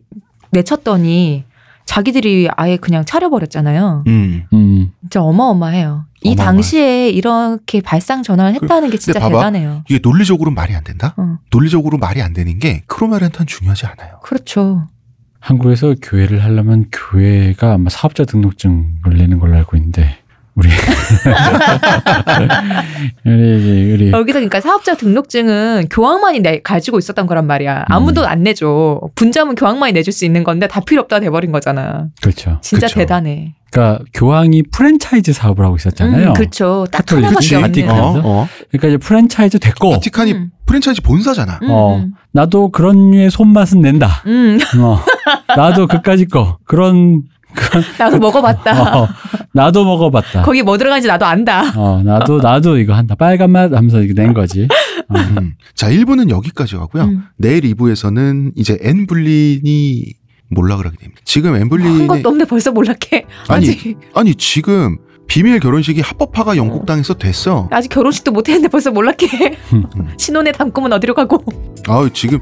내쳤더니 자기들이 아예 그냥 차려버렸잖아요. 음. 음. 진짜 어마어마해요. 이 어마어마해. 당시에 이렇게 발상 전환을 했다는 게 진짜. 대단해요. 이게 논리적으로는 말이 안 된다? 어. 논리적으로 말이 안 되는 게 크로멜한테는 중요하지 않아요. 그렇죠. 한국에서 교회를 하려면 교회가 아마 사업자 등록증을 내는 걸로 알고 있는데 우리 우리 우리 여기서 그러니까 사업자 등록증은 교황만이 내, 가지고 있었던 거란 말이야. 아무도 안 내줘. 분자면 교황만이 내줄 수 있는 건데 다 필요 없다 돼버린 거잖아. 그렇죠. 진짜 그쵸. 대단해. 그러니까 교황이 프랜차이즈 사업을 하고 있었잖아요. 음, 그렇죠. 딱 카톨릭, 하나밖에. 돼요. 어? 어. 그러니까 이제 프랜차이즈 됐고 바티칸이 음. 프랜차이즈 본사잖아. 음, 어 음. 나도 그런 류의 손맛은 낸다. 음, 어 나도 그까짓 거 그런 나도 먹어봤다. 어, 나도 먹어봤다. 거기 뭐 들어가는지 나도 안다. 어 나도 나도 이거 한다. 빨간 맛 하면서 이렇게 낸 거지. 어. 음. 자, 1부는 여기까지 가고요. 음. 내일 2부에서는 이제 앤 불린이 몰락을 하게 됩니다. 지금 앤 불린이 한 것도 없는데 벌써 몰락해. 아니, 아직 아니 지금 비밀 결혼식이 합법화가 영국 땅에서 됐어. 아직 결혼식도 못 했는데 벌써 몰락해. 음. 신혼의 달콤은 어디로 가고? 아 지금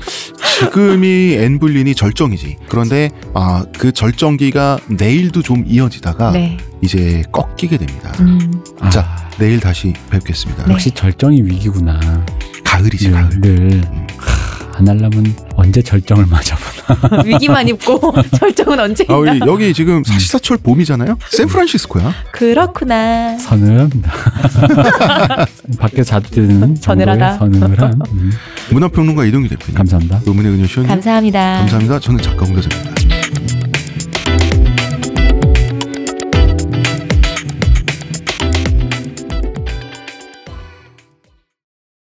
지금이 앤 불린이 절정이지. 그런데 아 그 절정기가 내일도 좀 이어지다가 네. 이제 꺾이게 됩니다. 음. 아, 자, 내일 다시 뵙겠습니다. 네. 역시 절정이 위기구나. 가을이지 가을. 늘 음. 하, 안 하려면 언제 절정을 맞아보나. 위기만 있고 절정은 언제 와 있나? 여기 지금 사시사철 봄이잖아요. 샌프란시스코야. 그렇구나. 서늘합니다. 밖에 자도 되는 서늘하다. 서늘한. 음, 문화평론가 이동규 대표님. 감사합니다. 의문의 근효 시원 감사합니다. 감사합니다. 저는 작가 홍대장입니다.